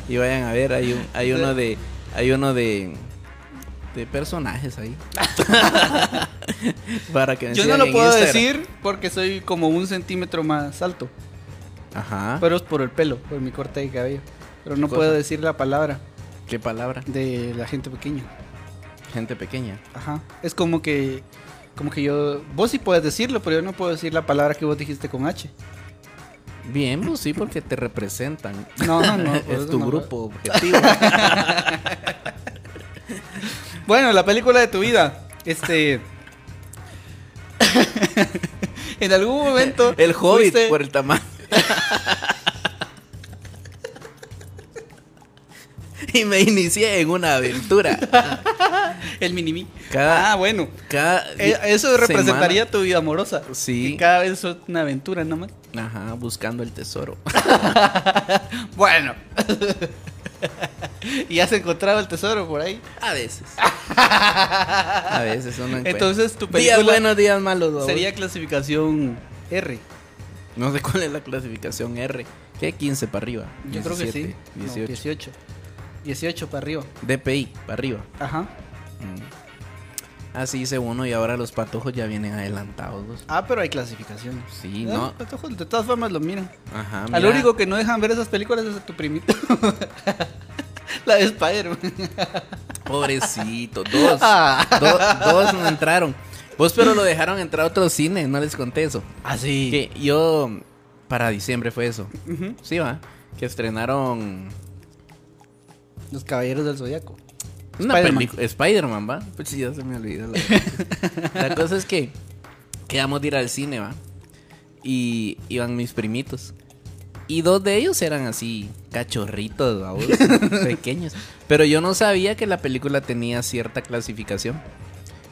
Y vayan a ver, hay, un, hay uno de. Hay uno de. De personajes ahí. Para que Yo no lo puedo Instagram. decir porque soy como un centímetro más alto. Ajá. Pero es por el pelo, por mi corte de cabello. Pero no Cosa. puedo decir la palabra ¿Qué palabra? de la gente pequeña. Gente pequeña. Ajá. Es como que. Como que yo. Vos sí puedes decirlo, pero yo no puedo decir la palabra que vos dijiste con H. Bien, pues sí, porque te representan. No, no, no. es tu no. grupo objetivo. Bueno, la película de tu vida. Este. en algún momento. El hobbit fuiste- por el tamaño. y me inicié en una aventura. El minimi. Cada- Ah, bueno. Cada Eh, Eso representaría semana- tu vida amorosa. Sí. Que cada vez es una aventura nomás. Ajá, buscando el tesoro. Bueno. y has encontrado el tesoro por ahí. A veces. A veces uno encuentra. Entonces tu Días película buenos, días malos. babos. sería clasificación R. No sé cuál es la clasificación R. ¿Qué? 15 para arriba. Yo creo que sí. 17, No, 18. 18. 18 para arriba. DPI, para arriba. Ajá. Mm. Así hice uno y ahora los patojos ya vienen adelantados. dos. Ah, pero hay clasificaciones. Sí, Ah, no. los patojos de todas formas lo miran. Ajá. Al mira. único que no dejan ver esas películas es a tu primito. La de Spider-Man. Pobrecito, dos. Ah. Do- dos no entraron. Vos pero lo dejaron entrar a otro cine, no les conté eso. Ah, sí. Que yo, para diciembre fue eso. Ujú. Sí, va. Que estrenaron Los Caballeros del Zodiaco. Una película. Spider-Man, va. Pues sí, ya se me olvidó. La, la cosa es que quedamos de ir al cine, va. Y iban mis primitos. Y dos de ellos eran así, cachorritos, vamos, pequeños. Pero yo no sabía que la película tenía cierta clasificación.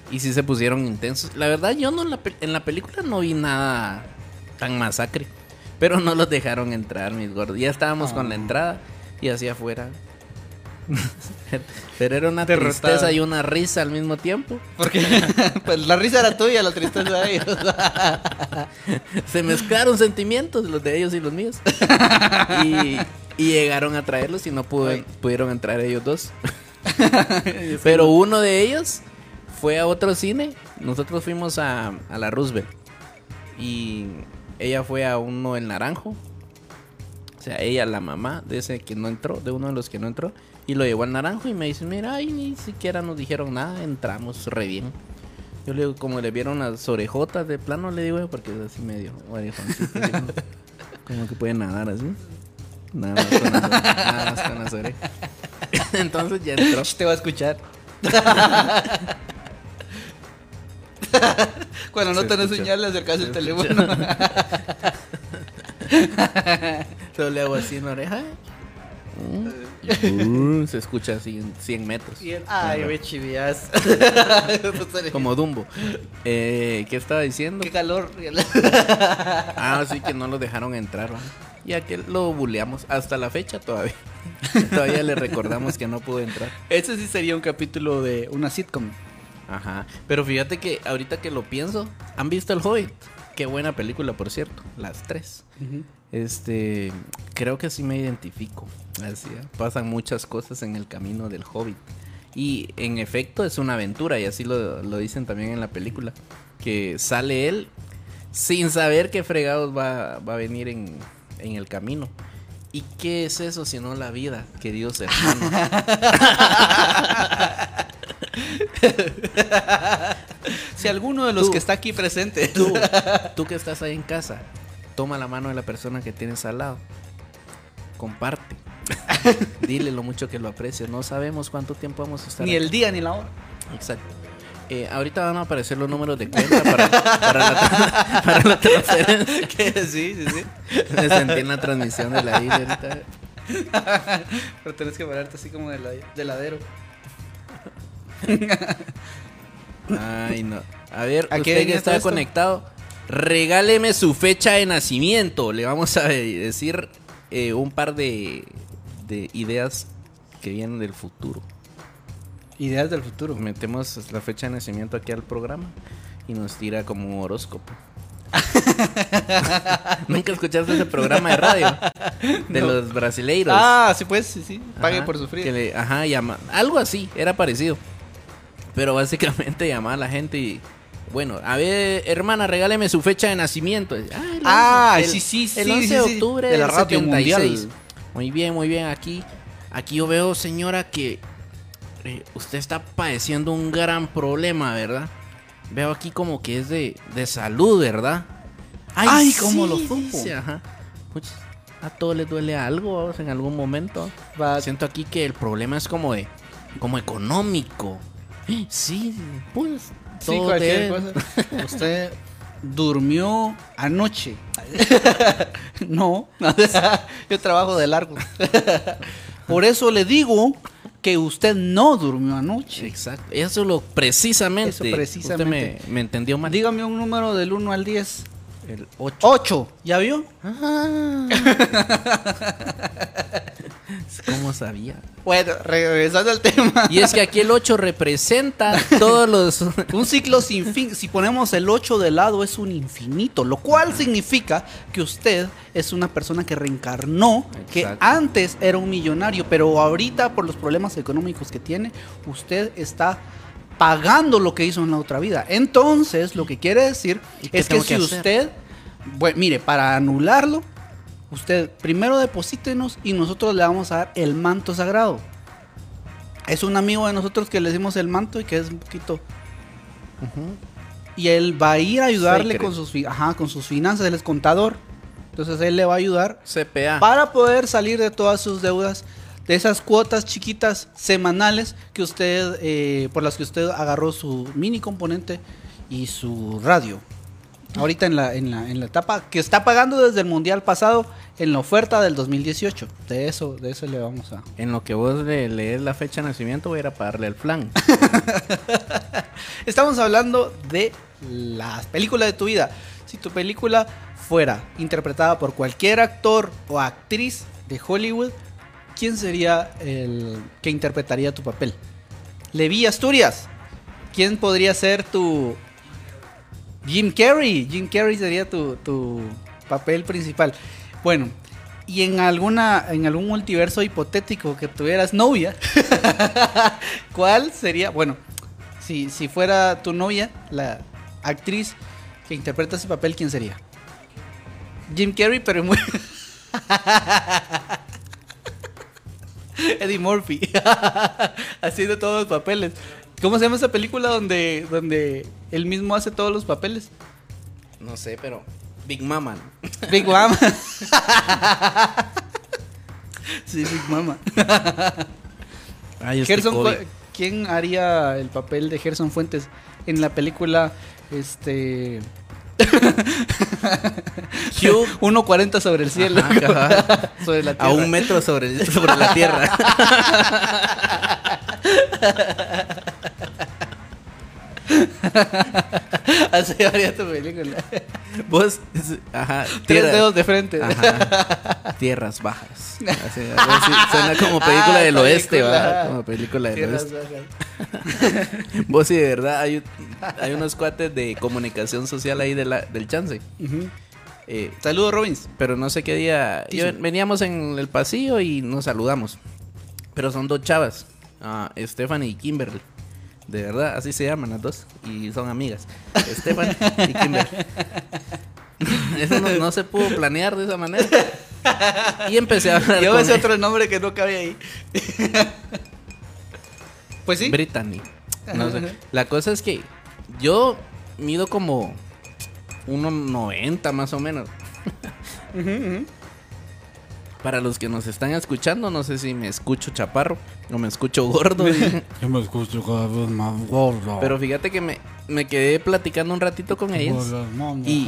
Y sí se pusieron intensos. La verdad, yo no en la, en la película no vi nada tan masacre. Pero no los dejaron entrar, mis gordos. Ya estábamos con la Ah. entrada y hacia afuera. Pero era una Derrotado. tristeza y una risa al mismo tiempo. Porque pues la risa era tuya, la tristeza de ellos. Se mezclaron sentimientos, los de ellos y los míos. Y, y llegaron a traerlos y no pudo- pudieron entrar ellos dos. Pero uno de ellos fue a otro cine. Nosotros fuimos a, a la Roosevelt. Y ella fue a uno el naranjo. O sea, ella, la mamá de ese que no entró, de uno de los que no entró. Y lo llevó al naranjo y me dice, mira, ay, ni siquiera nos dijeron nada, entramos re bien. Yo le digo, como le vieron las orejotas de plano, le digo, porque es así medio orejoncito, como, que puede nadar así. Nada más con las, nada más con las orejas. Entonces ya entró. Te va a escuchar. Cuando no tenés señal, le acercas el teléfono. Solo le hago así en la oreja. Mm, se escucha así en 100 metros. Y ay, me chivías. Como Dumbo. Eh, ¿Qué estaba diciendo? Qué calor. Ah, sí que no lo dejaron entrar. ¿va? Y aquel lo buleamos hasta la fecha todavía. todavía le recordamos que no pudo entrar. Ese sí sería un capítulo de una sitcom. Ajá. Pero fíjate que ahorita que lo pienso, ¿han visto El Hobbit? Qué buena película, por cierto. Las tres. Este, creo que sí me identifico. Así, ¿eh? pasan muchas cosas en el camino del Hobbit. Y en efecto es una aventura, y así lo, lo dicen también en la película. Que sale él sin saber qué fregados va, va a venir en, en el camino. ¿Y qué es eso sino la vida, queridos hermanos? Si alguno de los Tú. que está aquí presente. Tú, tú que estás ahí en casa, toma la mano de la persona que tienes al lado. Comparte. Dile lo mucho que lo aprecias. No sabemos cuánto tiempo vamos a estar. Ni aquí. el día ni la hora. Exacto. Eh, ahorita van a aparecer los números de cuenta para, para la, para la transferencia. Que sí, sí, sí. Me sentí en la transmisión de la isla ahorita. Pero tenés que pararte así como de, la, de ladero. Ay, no. A ver, ¿A qué usted que está esto? conectado, regáleme su fecha de nacimiento. Le vamos a decir eh, un par de, de ideas que vienen del futuro. Ideas del futuro. Metemos la fecha de nacimiento aquí al programa y nos tira como un horóscopo. Nunca escuchaste ese programa de radio de No. los brasileiros. Ah, sí, pues, sí, sí. Pague Ajá, por sufrir. que le- ajá, llama. Algo así, era parecido. Pero básicamente llamaba a la gente y. Bueno, a ver, hermana, regáleme su fecha de nacimiento. Ah, el Ah, 11, el- sí, sí, sí, El 11 sí, de sí. octubre De la del radio 76. mundial. Muy bien, muy bien. Aquí, aquí yo veo, señora, que eh, usted está padeciendo un gran problema, ¿verdad? Veo aquí como que es de, de salud, ¿verdad? Ay, ¿cómo lo supo? dice, ajá. A todos les duele algo en algún momento. Siento aquí que el problema es como de, como económico. Sí, pues. Sí, cualquier cosa. Usted durmió anoche. no, yo trabajo de largo. Por eso le digo que usted no durmió anoche. Exacto. Eso lo precisamente. Eso precisamente. Usted me, me entendió mal. Dígame un número del 1 al 10. El 8. 8. ¿Ya vio? Ah. ¿Cómo sabía? Bueno, regresando al tema. Y es que aquí el 8 representa todos los. Un ciclo sin fin. Si ponemos el 8 de lado es un infinito, lo cual significa que usted es una persona que reencarnó, que antes era un millonario, pero ahorita por los problemas económicos que tiene, usted está pagando lo que hizo en la otra vida. Entonces, lo que quiere decir ¿Y qué es que si hacer? usted, bueno, mire, para anularlo, usted primero deposítenos y nosotros le vamos a dar el manto sagrado. Es un amigo de nosotros que le decimos el manto y que es un poquito y él va a ir a ayudarle con sus, fi- ajá, con sus finanzas, él es contador. Entonces él le va a ayudar CPA. para poder salir de todas sus deudas, de esas cuotas chiquitas semanales que usted, eh, por las que usted agarró su mini componente y su radio. Ahorita en la, en, la, en la etapa que está pagando desde el mundial pasado en la oferta del 2018. De eso, de eso le vamos a. En lo que vos le lees la fecha de nacimiento, voy a ir a pagarle el flan. Estamos hablando de las películas de tu vida. Si tu película fuera interpretada por cualquier actor o actriz de Hollywood, ¿quién sería el que interpretaría tu papel? Levi Asturias. ¿Quién podría ser tu Jim Carrey? Jim Carrey sería tu, tu papel principal. Bueno, y en alguna en algún multiverso hipotético que tuvieras novia, ¿cuál sería? Bueno, si, si fuera tu novia, la actriz que interpreta ese papel, ¿quién sería? Jim Carrey, pero muy... Eddie Murphy. Haciendo todos los papeles. ¿Cómo se llama esa película donde, donde él mismo hace todos los papeles? No sé, pero. Big Mama. ¿no? Big Mama. sí, Big Mama. Ay, este Gerson, ¿quién haría el papel de Gerson Fuentes en la película este Hugh 1.40 sobre el cielo? Ajá, sobre la a un metro sobre, sobre la tierra. Así haría tu película. Vos, ajá, Tres dedos de frente. Ajá, tierras bajas. Así, algo así, suena como película Ah, del oeste. ¿va? Como película del Tierras oeste. bajas. Vos sí, de verdad, hay, hay unos cuates de comunicación social ahí de la- del chance. Ujú. Eh, Saludos, Robbins. pero no sé qué día. yo- veníamos en el pasillo y nos saludamos. Pero son dos chavas, ah, Stephanie y Kimberly. De verdad, así se llaman las dos. Y son amigas. Stephanie y Kimberly. Eso no, no se pudo planear de esa manera. Y empecé a hablar Yo ese otro nombre que no cabe ahí. pues sí. Brittany. No sé. La cosa es que yo mido como 1.90 más o menos. Ujú, ujú. Para los que nos están escuchando, no sé si me escucho chaparro o me escucho gordo. Yo me escucho cada vez más gordo. Pero fíjate que me, me quedé platicando un ratito con ellas. Y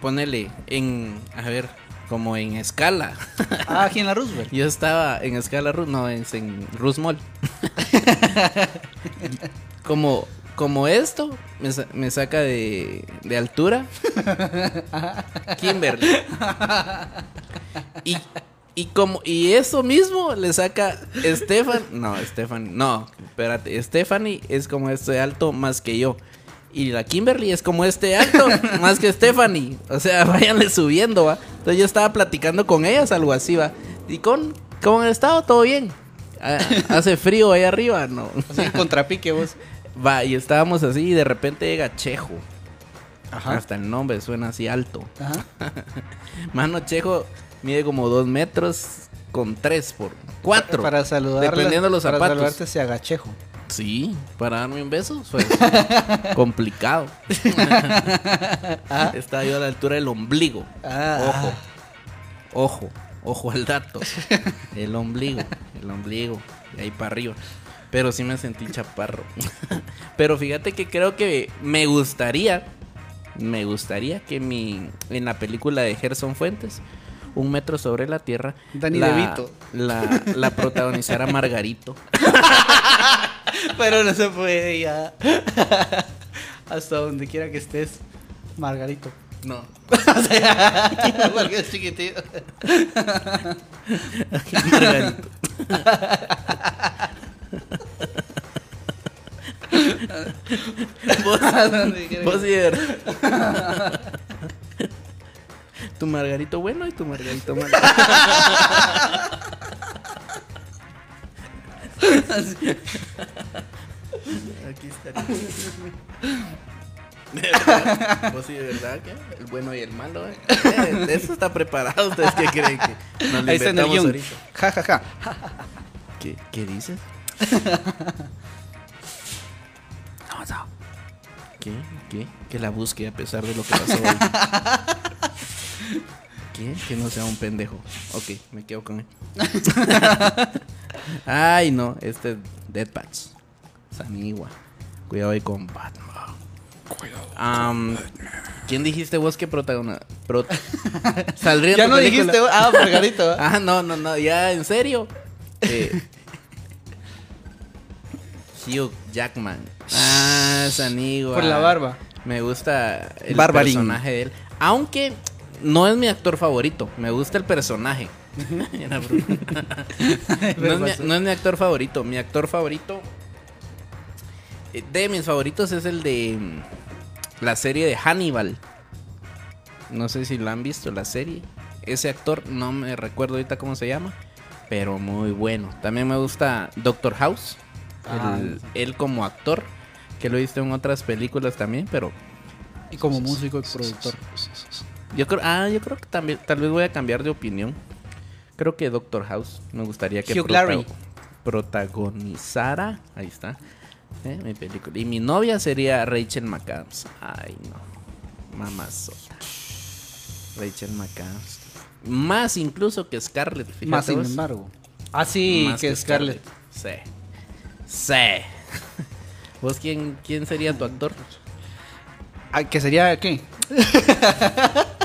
ponele en, a ver, como en escala. Ah, aquí en la Roosevelt. Yo estaba en escala Rus, no, es en Rusmol. como, como esto me, me saca de, de altura. Kimberly. Y, Y como, y eso mismo le saca Estefan. No, Stephanie. No, espérate. Stephanie es como este alto más que yo. Y la Kimberly es como este alto más que Stephanie. O sea, váyanle subiendo, va. Entonces yo estaba platicando con ellas, algo así, va. Y con, con el estado, todo bien. Ah, Hace frío ahí arriba, no. Así, contrapique vos. Va, y estábamos así y de repente llega Chejo. Ajá. Hasta el nombre suena así alto. Ajá. Mano Chejo mide como dos metros con tres por cuatro. Para saludarla. Dependiendo de los para zapatos. saludarte se agachejo. Sí, para darme un beso fue complicado. Estaba yo a la altura del ombligo. Ah, Ojo, ojo, ojo al dato. El ombligo, el ombligo, de ahí para arriba. Pero sí me sentí chaparro. Pero fíjate que creo que me gustaría, me gustaría que mi, en la película de Gerson Fuentes, Un metro sobre la tierra, Danny la, DeVito. la, la protagonizara Margarito. Pero no se puede ya. Hasta donde quiera que estés, Margarito. No, Porque es chiquitito. Margarito. vos, vos. Tu Margarito bueno y tu Margarito malo. Aquí verdad, Vos sí, de verdad que el bueno y el malo, eh. Eh, eso está preparado. ¿Ustedes qué creen que nos lo Ahí está en el inventamos guion. ahorita? Ja, ja, ja. ¿Qué, qué dices? No, no. ¿Qué? ¿Qué? Que la busque a pesar de lo que pasó hoy. ¿Qué? Que no sea un pendejo. Ok, me quedo con él. Ay, no, este es Dead Pats. Sanigua. Cuidado ahí con Batman. Am, ¿Quién dijiste vos que protagoniza? Saldría en Ya no película? dijiste. Ah, Margarito. ¿eh? Ah, no, no, no, ya, en serio. Eh, Hugh Jackman. Ah, Sanigua. Por la barba. Me gusta el Barbarín. personaje de él. Aunque no es mi actor favorito. Me gusta el personaje. Era Bruno. no, es mi, no es mi actor favorito. Mi actor favorito. eh, De mis favoritos es el de mm, la serie de Hannibal. No sé si lo han visto, la serie. Ese actor, no me recuerdo ahorita cómo se llama. Pero muy bueno. También me gusta Doctor House. Ah. el- él como actor. Que lo he visto en otras películas también. Pero Y como músico y productor. Yo creo, ah, yo creo que también, tal vez voy a cambiar de opinión. Creo que Doctor House me gustaría que Hugh Laurie. protagonizara. Ahí está. eh, mi película. Y mi novia sería Rachel McAdams. Ay, no. Mamazota. Rachel McAdams. Más incluso que Scarlett. fíjate Más sin embargo. Ah, sí, Más que Scarlett. Sí. Sí. ¿Vos quién, quién sería tu actor? Ah, ¿Que sería qué?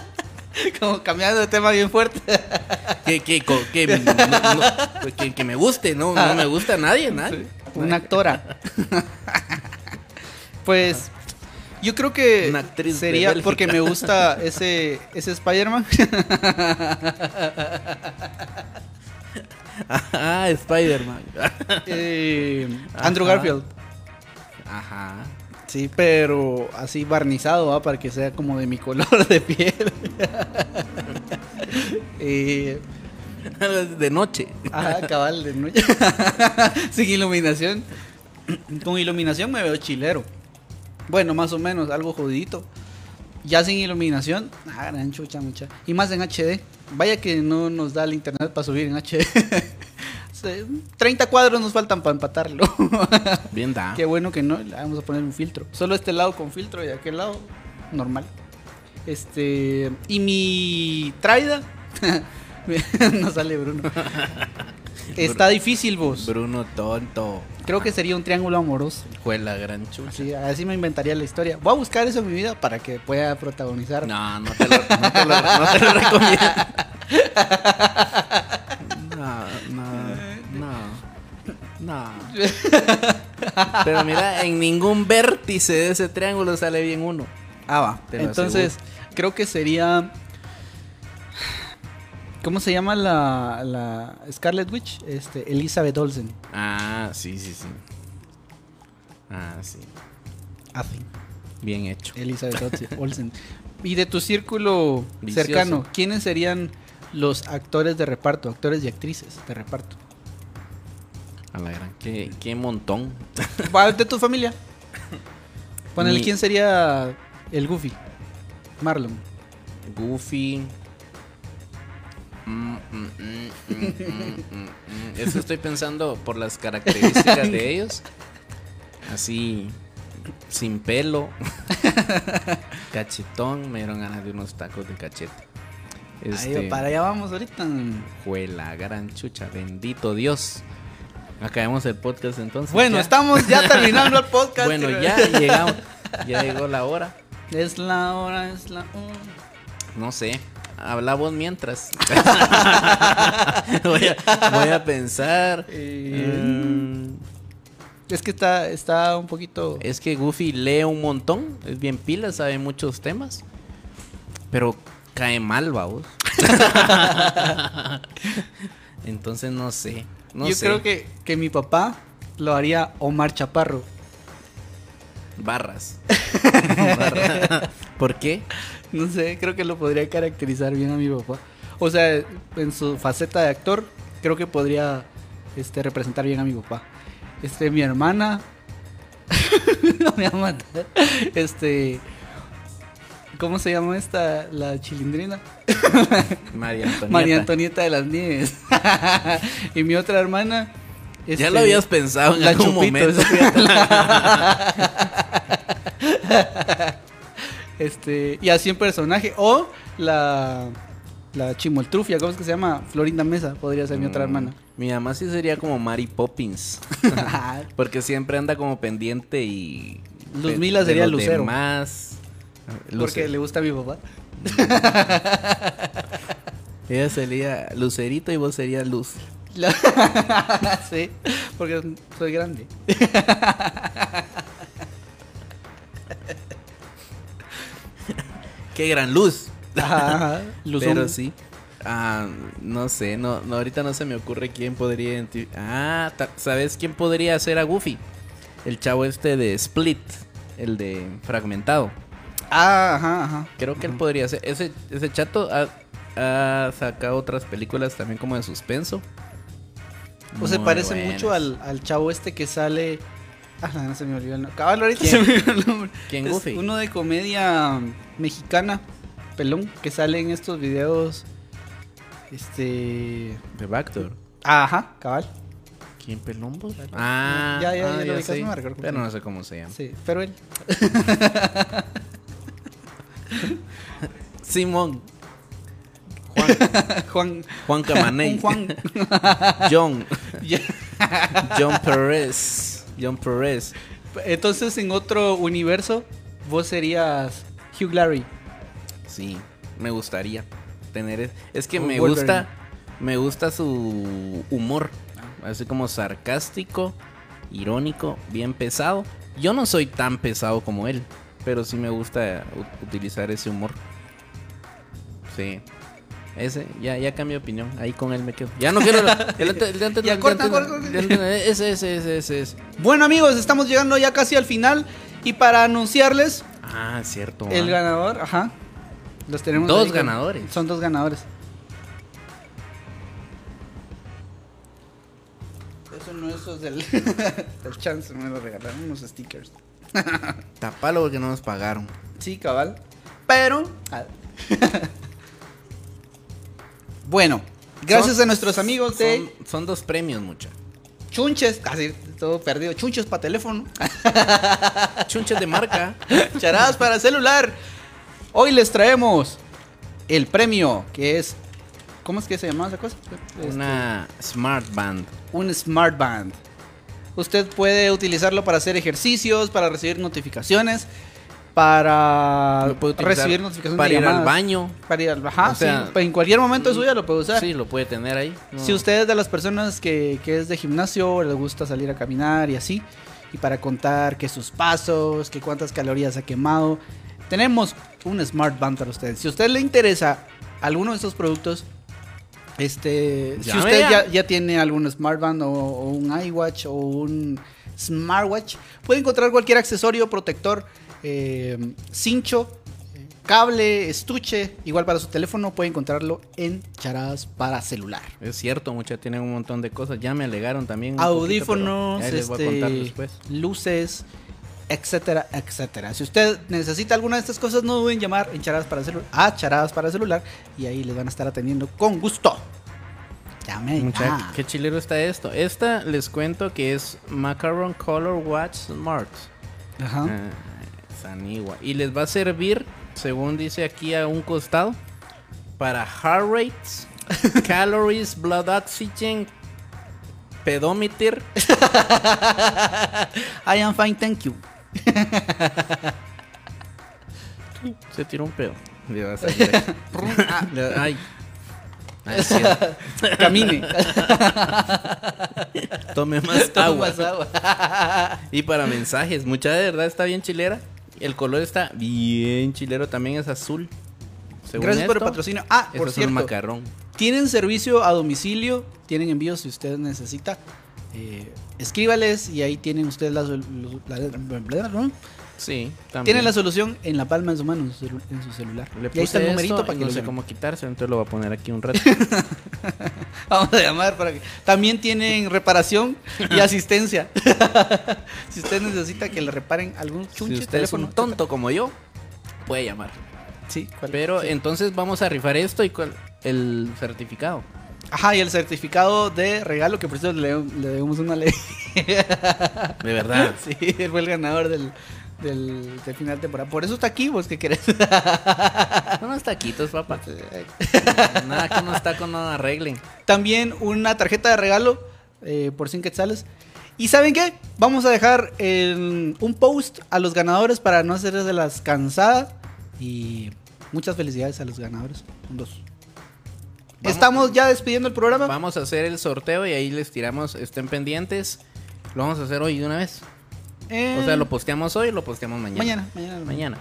Como cambiando de tema bien fuerte. Que, que, que, no- no- que- que me guste, no, no me gusta a nadie, nadie. Una actora. pues yo creo que Una actriz sería porque me gusta ese ese Spider-Man. Ah, Spider-Man. Eh, Andrew. Garfield. Ajá. Sí, pero así barnizado, ¿va? para que sea como de mi color de piel. Eh, De noche. ah, cabal, de noche. Sin iluminación. Con iluminación me veo chilero. Bueno, más o menos, algo jodidito. Ya sin iluminación, ah, gran chucha, mucha. Y más en HD. Vaya que no nos da el internet para subir en HD. Se- 30 cuadros nos faltan para empatarlo. Bien da. Qué bueno que no, le vamos a poner un filtro. Solo este lado con filtro y aquel lado normal. Este. Y mi traida. no sale Bruno. Está difícil, vos. Bruno tonto. Creo que sería un triángulo amoroso. Fue la gran chucha. Así, así me inventaría la historia. Voy a buscar eso en mi vida para que pueda protagonizar. No, no te lo, no te lo, no te lo recomiendo. No, no, no. Pero mira, en ningún vértice de ese triángulo sale bien uno. Ah, va. Te lo Entonces, creo que sería. ¿Cómo se llama la, la Scarlet Witch? Este, Elizabeth Olsen. Ah, sí, sí, sí. Ah, sí. Así. Bien hecho. Elizabeth Olsen- Olsen. Y de tu círculo Vicioso. cercano, ¿quiénes serían los actores de reparto, actores y actrices de reparto? A la gran. Qué, qué montón. De tu familia. Ponele, Mi- ¿quién sería el Goofy? Marlon. Goofy. Mm, mm, mm, mm, mm, mm, mm. Eso estoy pensando por las características de ellos. Así, sin pelo. Cachetón. Me dieron ganas de unos tacos de cachete. Este, Ahí, para allá vamos ahorita. Fue la gran chucha. Bendito Dios. Acabemos el podcast entonces. Bueno, ya. estamos ya terminando el podcast. Bueno, ya llegamos. Ya llegó la hora. Es la hora, es la hora. No sé. Habla vos mientras. voy, a, voy a pensar. Eh, Mm, Es que está, está un poquito. es que Goofy lee un montón. Es bien pila, sabe muchos temas. Pero cae mal, vamos. Entonces no sé. No Yo sé. creo que, que mi papá lo haría Omar Chaparro. Barras. Barras. ¿Por qué? No sé, creo que lo podría caracterizar bien a mi papá. O sea, en su faceta de actor, creo que podría este, representar bien a mi papá. Este, mi hermana. no me va a matar. Este. ¿Cómo se llama esta? La chilindrina. María Antonieta. María Antonieta de las Nieves. y mi otra hermana. Ya este, lo habías pensado en la algún Chupito. momento. este, y así en personaje. O la, la chimoltrufia, ¿cómo es que se llama? Florinda Mesa, podría ser mi otra hermana. Mm, Mi mamá sí sería como Mary Poppins. Porque siempre anda como pendiente y. Luzmila de sería los Lucero. demás. Porque le gusta a mi papá. Ella sería Lucerito y vos serías Luz. Sí, porque soy grande. ¡Qué gran luz! Ajá. Pero sí. Ah, no sé, no, no, ahorita no se me ocurre quién podría identificar. Ah, ¿sabes quién podría ser a Goofy? El chavo este de Split, el de Fragmentado. Ah, ajá, ajá. Creo que él podría ser. Ese, ese chato ha, ha sacado otras películas también como de suspenso. O se Muy parece buenas. mucho al, al chavo este que sale. Ah, no se me olvidó el nombre. Cabal, ahorita ¿Quién? se me olvidó el nombre. ¿Quién, Es Goofy? Uno de comedia mexicana, pelón, que sale en estos videos. Este. The Backdoor. Ajá, cabal. ¿Quién pelombo? Ah, Ya, ya, ah, ya lo ubicas, sé. no me recuerdo cómo Pero no sé cómo se llama. Sí, pero él. Simón. Juan. Juan Camaney. Juan. John. Ya. John Perez. John Perez. Entonces, en otro universo, vos serías Hugh Larry. Sí, me gustaría tener. es- Es que O me Wolverine. gusta. Me gusta su humor. Así como sarcástico, irónico, bien pesado. Yo no soy tan pesado como él. Pero sí me gusta utilizar ese humor. Sí. Ese, ya, ya cambié de opinión. Ahí con él me quedo. Ya no quiero. Ese, ese, ese, ese. Bueno, amigos, estamos llegando ya casi al final. Y para anunciarles Ah, cierto. el ah. ganador, ajá. Los tenemos Dos ahí ganadores. Son dos ganadores. Eso no eso es del, del chance, me lo regalaron unos stickers. Tapalo porque no nos pagaron. Sí, cabal. Pero. bueno, gracias Son- a nuestros amigos de Son, son dos premios, mucha. Chunches, casi todo perdido. Chunches para teléfono. Chunches de marca. Charadas para celular. Hoy les traemos el premio que es. ¿Cómo es que se llama esa cosa? Este, Una Smart Band. un Smart Band. Usted puede utilizarlo para hacer ejercicios, para recibir notificaciones, para recibir notificaciones para de ir al baño. Para ir al ajá, O sea, sí, en cualquier momento de su vida lo puede usar. Sí, lo puede tener ahí. No. Si usted es de las personas que, que es de gimnasio, le gusta salir a caminar y así, y para contar que sus pasos, que cuántas calorías ha quemado, tenemos un Smart Band para usted. Si a usted le interesa alguno de estos productos, Este, si Llame usted ya. ya, ya tiene algún smartband o, o un iWatch o un smartwatch, puede encontrar cualquier accesorio protector, eh, cincho, cable, estuche, igual para su teléfono, puede encontrarlo en charadas para celular. Es cierto, muchas tienen un montón de cosas. Ya me alegaron también. poquito, Audífonos, este, luces, etcétera, etcétera. Si usted necesita alguna de estas cosas, no duden en llamar en charadas para celular, a charadas para celular y ahí les van a estar atendiendo con gusto. Llame Mucha- ya. qué chilero está esto. Esta les cuento que es Macaron Color Watch Smart. Ajá. Ah, Sanigua. Y les va a servir, según dice aquí a un costado, para heart rates, calories, blood oxygen, pedometer. I am fine, thank you. Se tiró un pedo. Le va a salir. Ah, le- Ay. Es cierto. Camine. Tome más agua. Tomas agua. Y para mensajes, mucha de verdad está bien chilera. El color está bien chilero, también es azul. Según Gracias por el esto, patrocinio. Ah, por es un cierto, macarrón. tienen servicio a domicilio, tienen envíos si usted necesita. Eh, escríbales y ahí tienen ustedes la, la- Sí, también. tienen la solución en la palma de su mano en su, celular. Le y ahí está el puse numerito esto para que no lo sé cómo quitarse, entonces lo voy a poner aquí un rato. Vamos a llamar para que. También tienen reparación y asistencia. si usted necesita que le reparen algún si chunche, usted es teléfono, un tonto como yo, puede llamar. Sí, ¿cuál? Pero Sí. entonces vamos a rifar esto y cuál- el certificado. Ajá, y el certificado de regalo que por eso le, le debemos una ley. De verdad. Sí, él fue el ganador del, del, del final de temporada. Por eso está aquí, vos que querés. Unos taquitos, papá. Nada que unos tacos no arreglen. También una tarjeta de regalo eh, por 100 quetzales. ¿Y saben qué? Vamos a dejar un post a los ganadores para no hacerles de las cansadas. Y muchas felicidades a los ganadores. Son dos. Vamos- Estamos ya despidiendo el programa. Vamos a hacer el sorteo y ahí les tiramos, estén pendientes. Lo vamos a hacer hoy de una vez. Eh, O sea, lo posteamos hoy lo posteamos mañana. mañana, mañana. Mañana.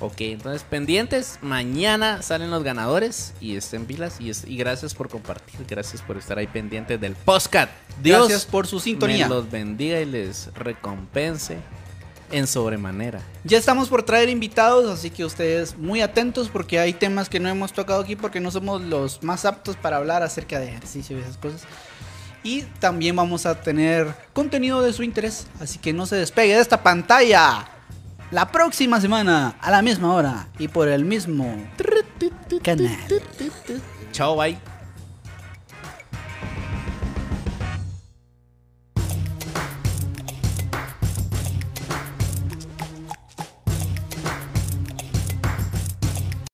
Ok, entonces pendientes. Mañana salen los ganadores y estén pilas. Y, es- y gracias por compartir. Gracias por estar ahí pendientes del podcast. Dios Gracias por su sintonía. me los bendiga y les recompense en sobremanera. Ya estamos por traer invitados, así que ustedes muy atentos porque hay temas que no hemos tocado aquí porque no somos los más aptos para hablar acerca de ejercicio y esas cosas. Y también vamos a tener contenido de su interés, así que no se despegue de esta pantalla. La próxima semana, a la misma hora y por el mismo canal. Chao, bye.